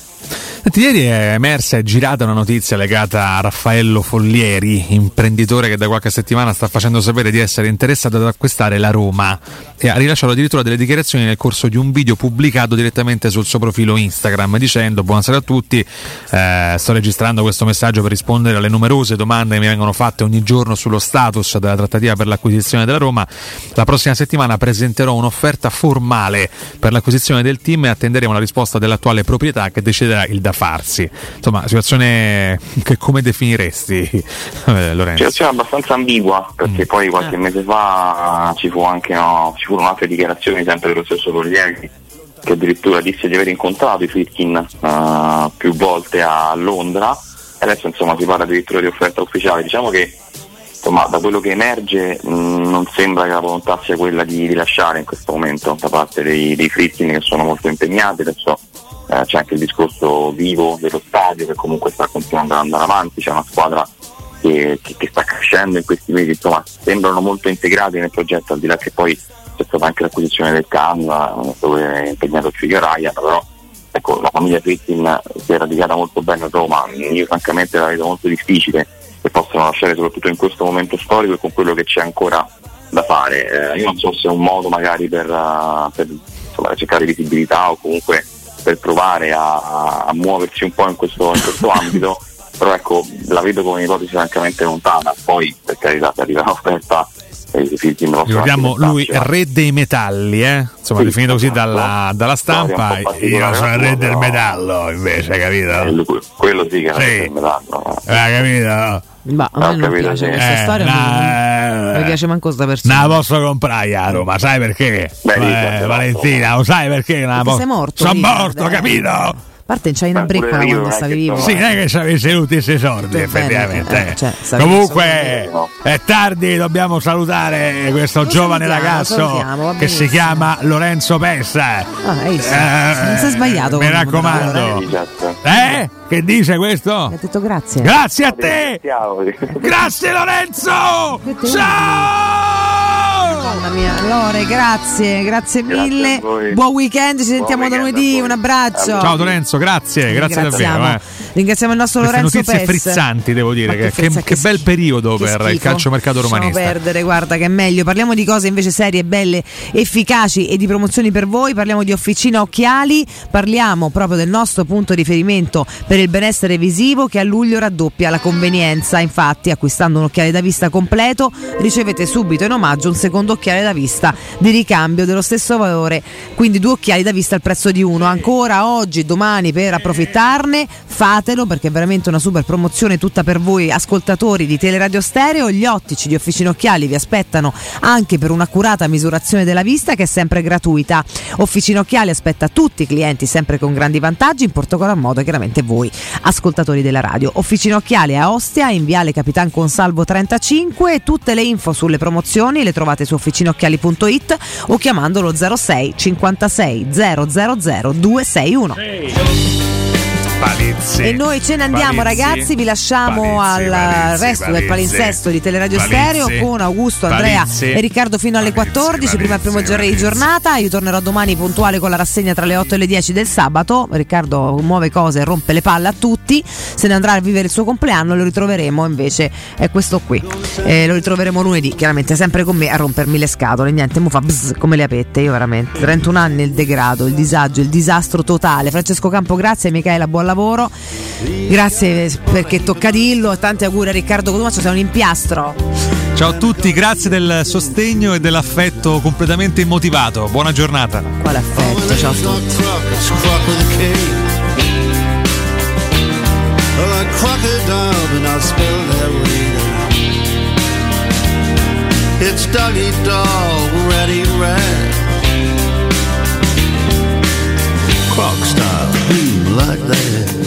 Senti, ieri è emersa e girata una notizia legata a Raffaello Follieri, imprenditore che da qualche settimana sta facendo sapere di essere interessato ad acquistare la Roma e ha rilasciato addirittura delle dichiarazioni nel corso di un video pubblicato direttamente sul suo profilo Instagram dicendo buonasera a tutti, eh, sto registrando questo messaggio per rispondere alle numerose domande che mi vengono fatte ogni giorno sullo status della trattativa per l'acquisizione della Roma. La prossima settimana presenterò un'offerta formale per l'acquisizione del team e attenderemo la risposta dell'attuale proprietà che deciderà il da farsi. Insomma, situazione che come definiresti, eh, Lorenzo? Situazione abbastanza ambigua perché poi qualche mese fa ci fu anche no, ci furono altre dichiarazioni sempre dello stesso Corriere che addirittura disse di aver incontrato i Fritkin eh, più volte a Londra e adesso insomma si parla addirittura di offerta ufficiale. Diciamo che insomma da quello che emerge mh, non sembra che la volontà sia quella di rilasciare in questo momento da parte dei, dei Fritkin che sono molto impegnati, adesso eh, c'è anche il discorso vivo dello stadio che comunque sta continuando ad andare avanti, c'è una squadra che, che- che sta crescendo in questi mesi, insomma sembrano molto integrati nel progetto, al di là che poi c'è stata anche l'acquisizione del CAN dove è impegnato Figlio Ryan, però ecco, la famiglia Frittin si è radicata molto bene a Roma, io francamente la vedo molto difficile che possano lasciare soprattutto in questo momento storico e con quello che c'è ancora da fare. Eh, io non so se è un modo magari per, uh, per insomma, cercare visibilità o comunque per provare a, a muoversi un po' in questo, in questo ambito, però ecco, la vedo come un'ipotesi francamente lontana, poi per carità se arriva eh, figli non possono Ricordiamo lui re dei metalli, eh? insomma Sì, definito così esatto. dalla, dalla stampa. Io sono il re del metallo invece, capito? eh, que- quello sì che è me l'hanno. Eh, capito? Ma a me non capito, piace sì. questa Eh, storia, no, non, mi piace manco sta persona. Non la posso comprare a Roma, sai perché? Beh, Eh, Valentina, lo sai perché? Non la sei morto, Sono morto, eh. capito? A parte c'hai una breccola io quando non è stavi che vivo. Sì, non è che ci avessi tutti questi soldi, Bene, effettivamente. eh, eh. cioè, Comunque è tardi, dobbiamo salutare questo Lo giovane ragazzo che si chiama Lorenzo Pessa. Ah? Eh, non si è sbagliato. Mi raccomando. Esatto. Eh? Che dice questo? Ha detto grazie. Grazie a te! Ciao. Grazie Lorenzo! Ciao! Madonna mia, Lore, grazie, grazie mille. a voi. Buon weekend, ci sentiamo da weekend lunedì. Un abbraccio. Ciao Lorenzo, grazie, grazie davvero. eh. ringraziamo il nostro Queste Lorenzo notizie Pes. frizzanti, devo dire, Ma che, che- frizza- che bel periodo che per il schifo. calciomercato Lasciamo romanista. perdere, guarda che è meglio. Parliamo di cose invece serie, belle, efficaci e di promozioni per voi. Parliamo di Officina Occhiali, parliamo proprio del nostro punto di riferimento per il benessere visivo che a luglio raddoppia la convenienza. Infatti, acquistando un occhiale da vista completo, ricevete subito in omaggio un secondo occhiale da vista di ricambio dello stesso valore, quindi due occhiali da vista al prezzo di uno. Ancora oggi, domani per approfittarne, fatelo perché è veramente una super promozione tutta per voi ascoltatori di Teleradio Stereo. Gli ottici di Officina Occhiali vi aspettano anche per un'accurata misurazione della vista che è sempre gratuita. Officina Occhiali aspetta tutti i clienti sempre con grandi vantaggi, in particolar modo chiaramente voi ascoltatori della radio. Officina Occhiali a Ostia, in Viale Capitan Consalvo 35 e tutte le info sulle promozioni le trovate su officinaocchiali.it o chiamandolo 06 56 000 261. Palizzi. E noi ce ne andiamo Palizzi. ragazzi, vi lasciamo Palizzi, al Palizzi, resto del palinsesto di Teleradio. Stereo con Augusto, Andrea e Riccardo fino alle 14, prima il primo GR di giornata, io tornerò domani puntuale con la rassegna tra le 8 e le 10 del sabato, Riccardo muove cose rompe le palle a tutti, se ne andrà a vivere il suo compleanno, lo ritroveremo invece, è questo qui, Eh, lo ritroveremo lunedì, chiaramente sempre con me a rompermi le scatole, niente, mu fa bzz come le apette, io veramente, 31 anni il degrado, il disagio, il disastro totale, Francesco Campo grazie, Michela buon lavoro. Grazie perché tocca dirlo e tanti auguri a Riccardo Cotumaccio, sei un impiastro. Ciao a tutti, grazie del sostegno e dell'affetto completamente immotivato. Buona giornata. Quale affetto, ciao a tutti. Like crocodile, but not spelled that way. It's doggy dog like that.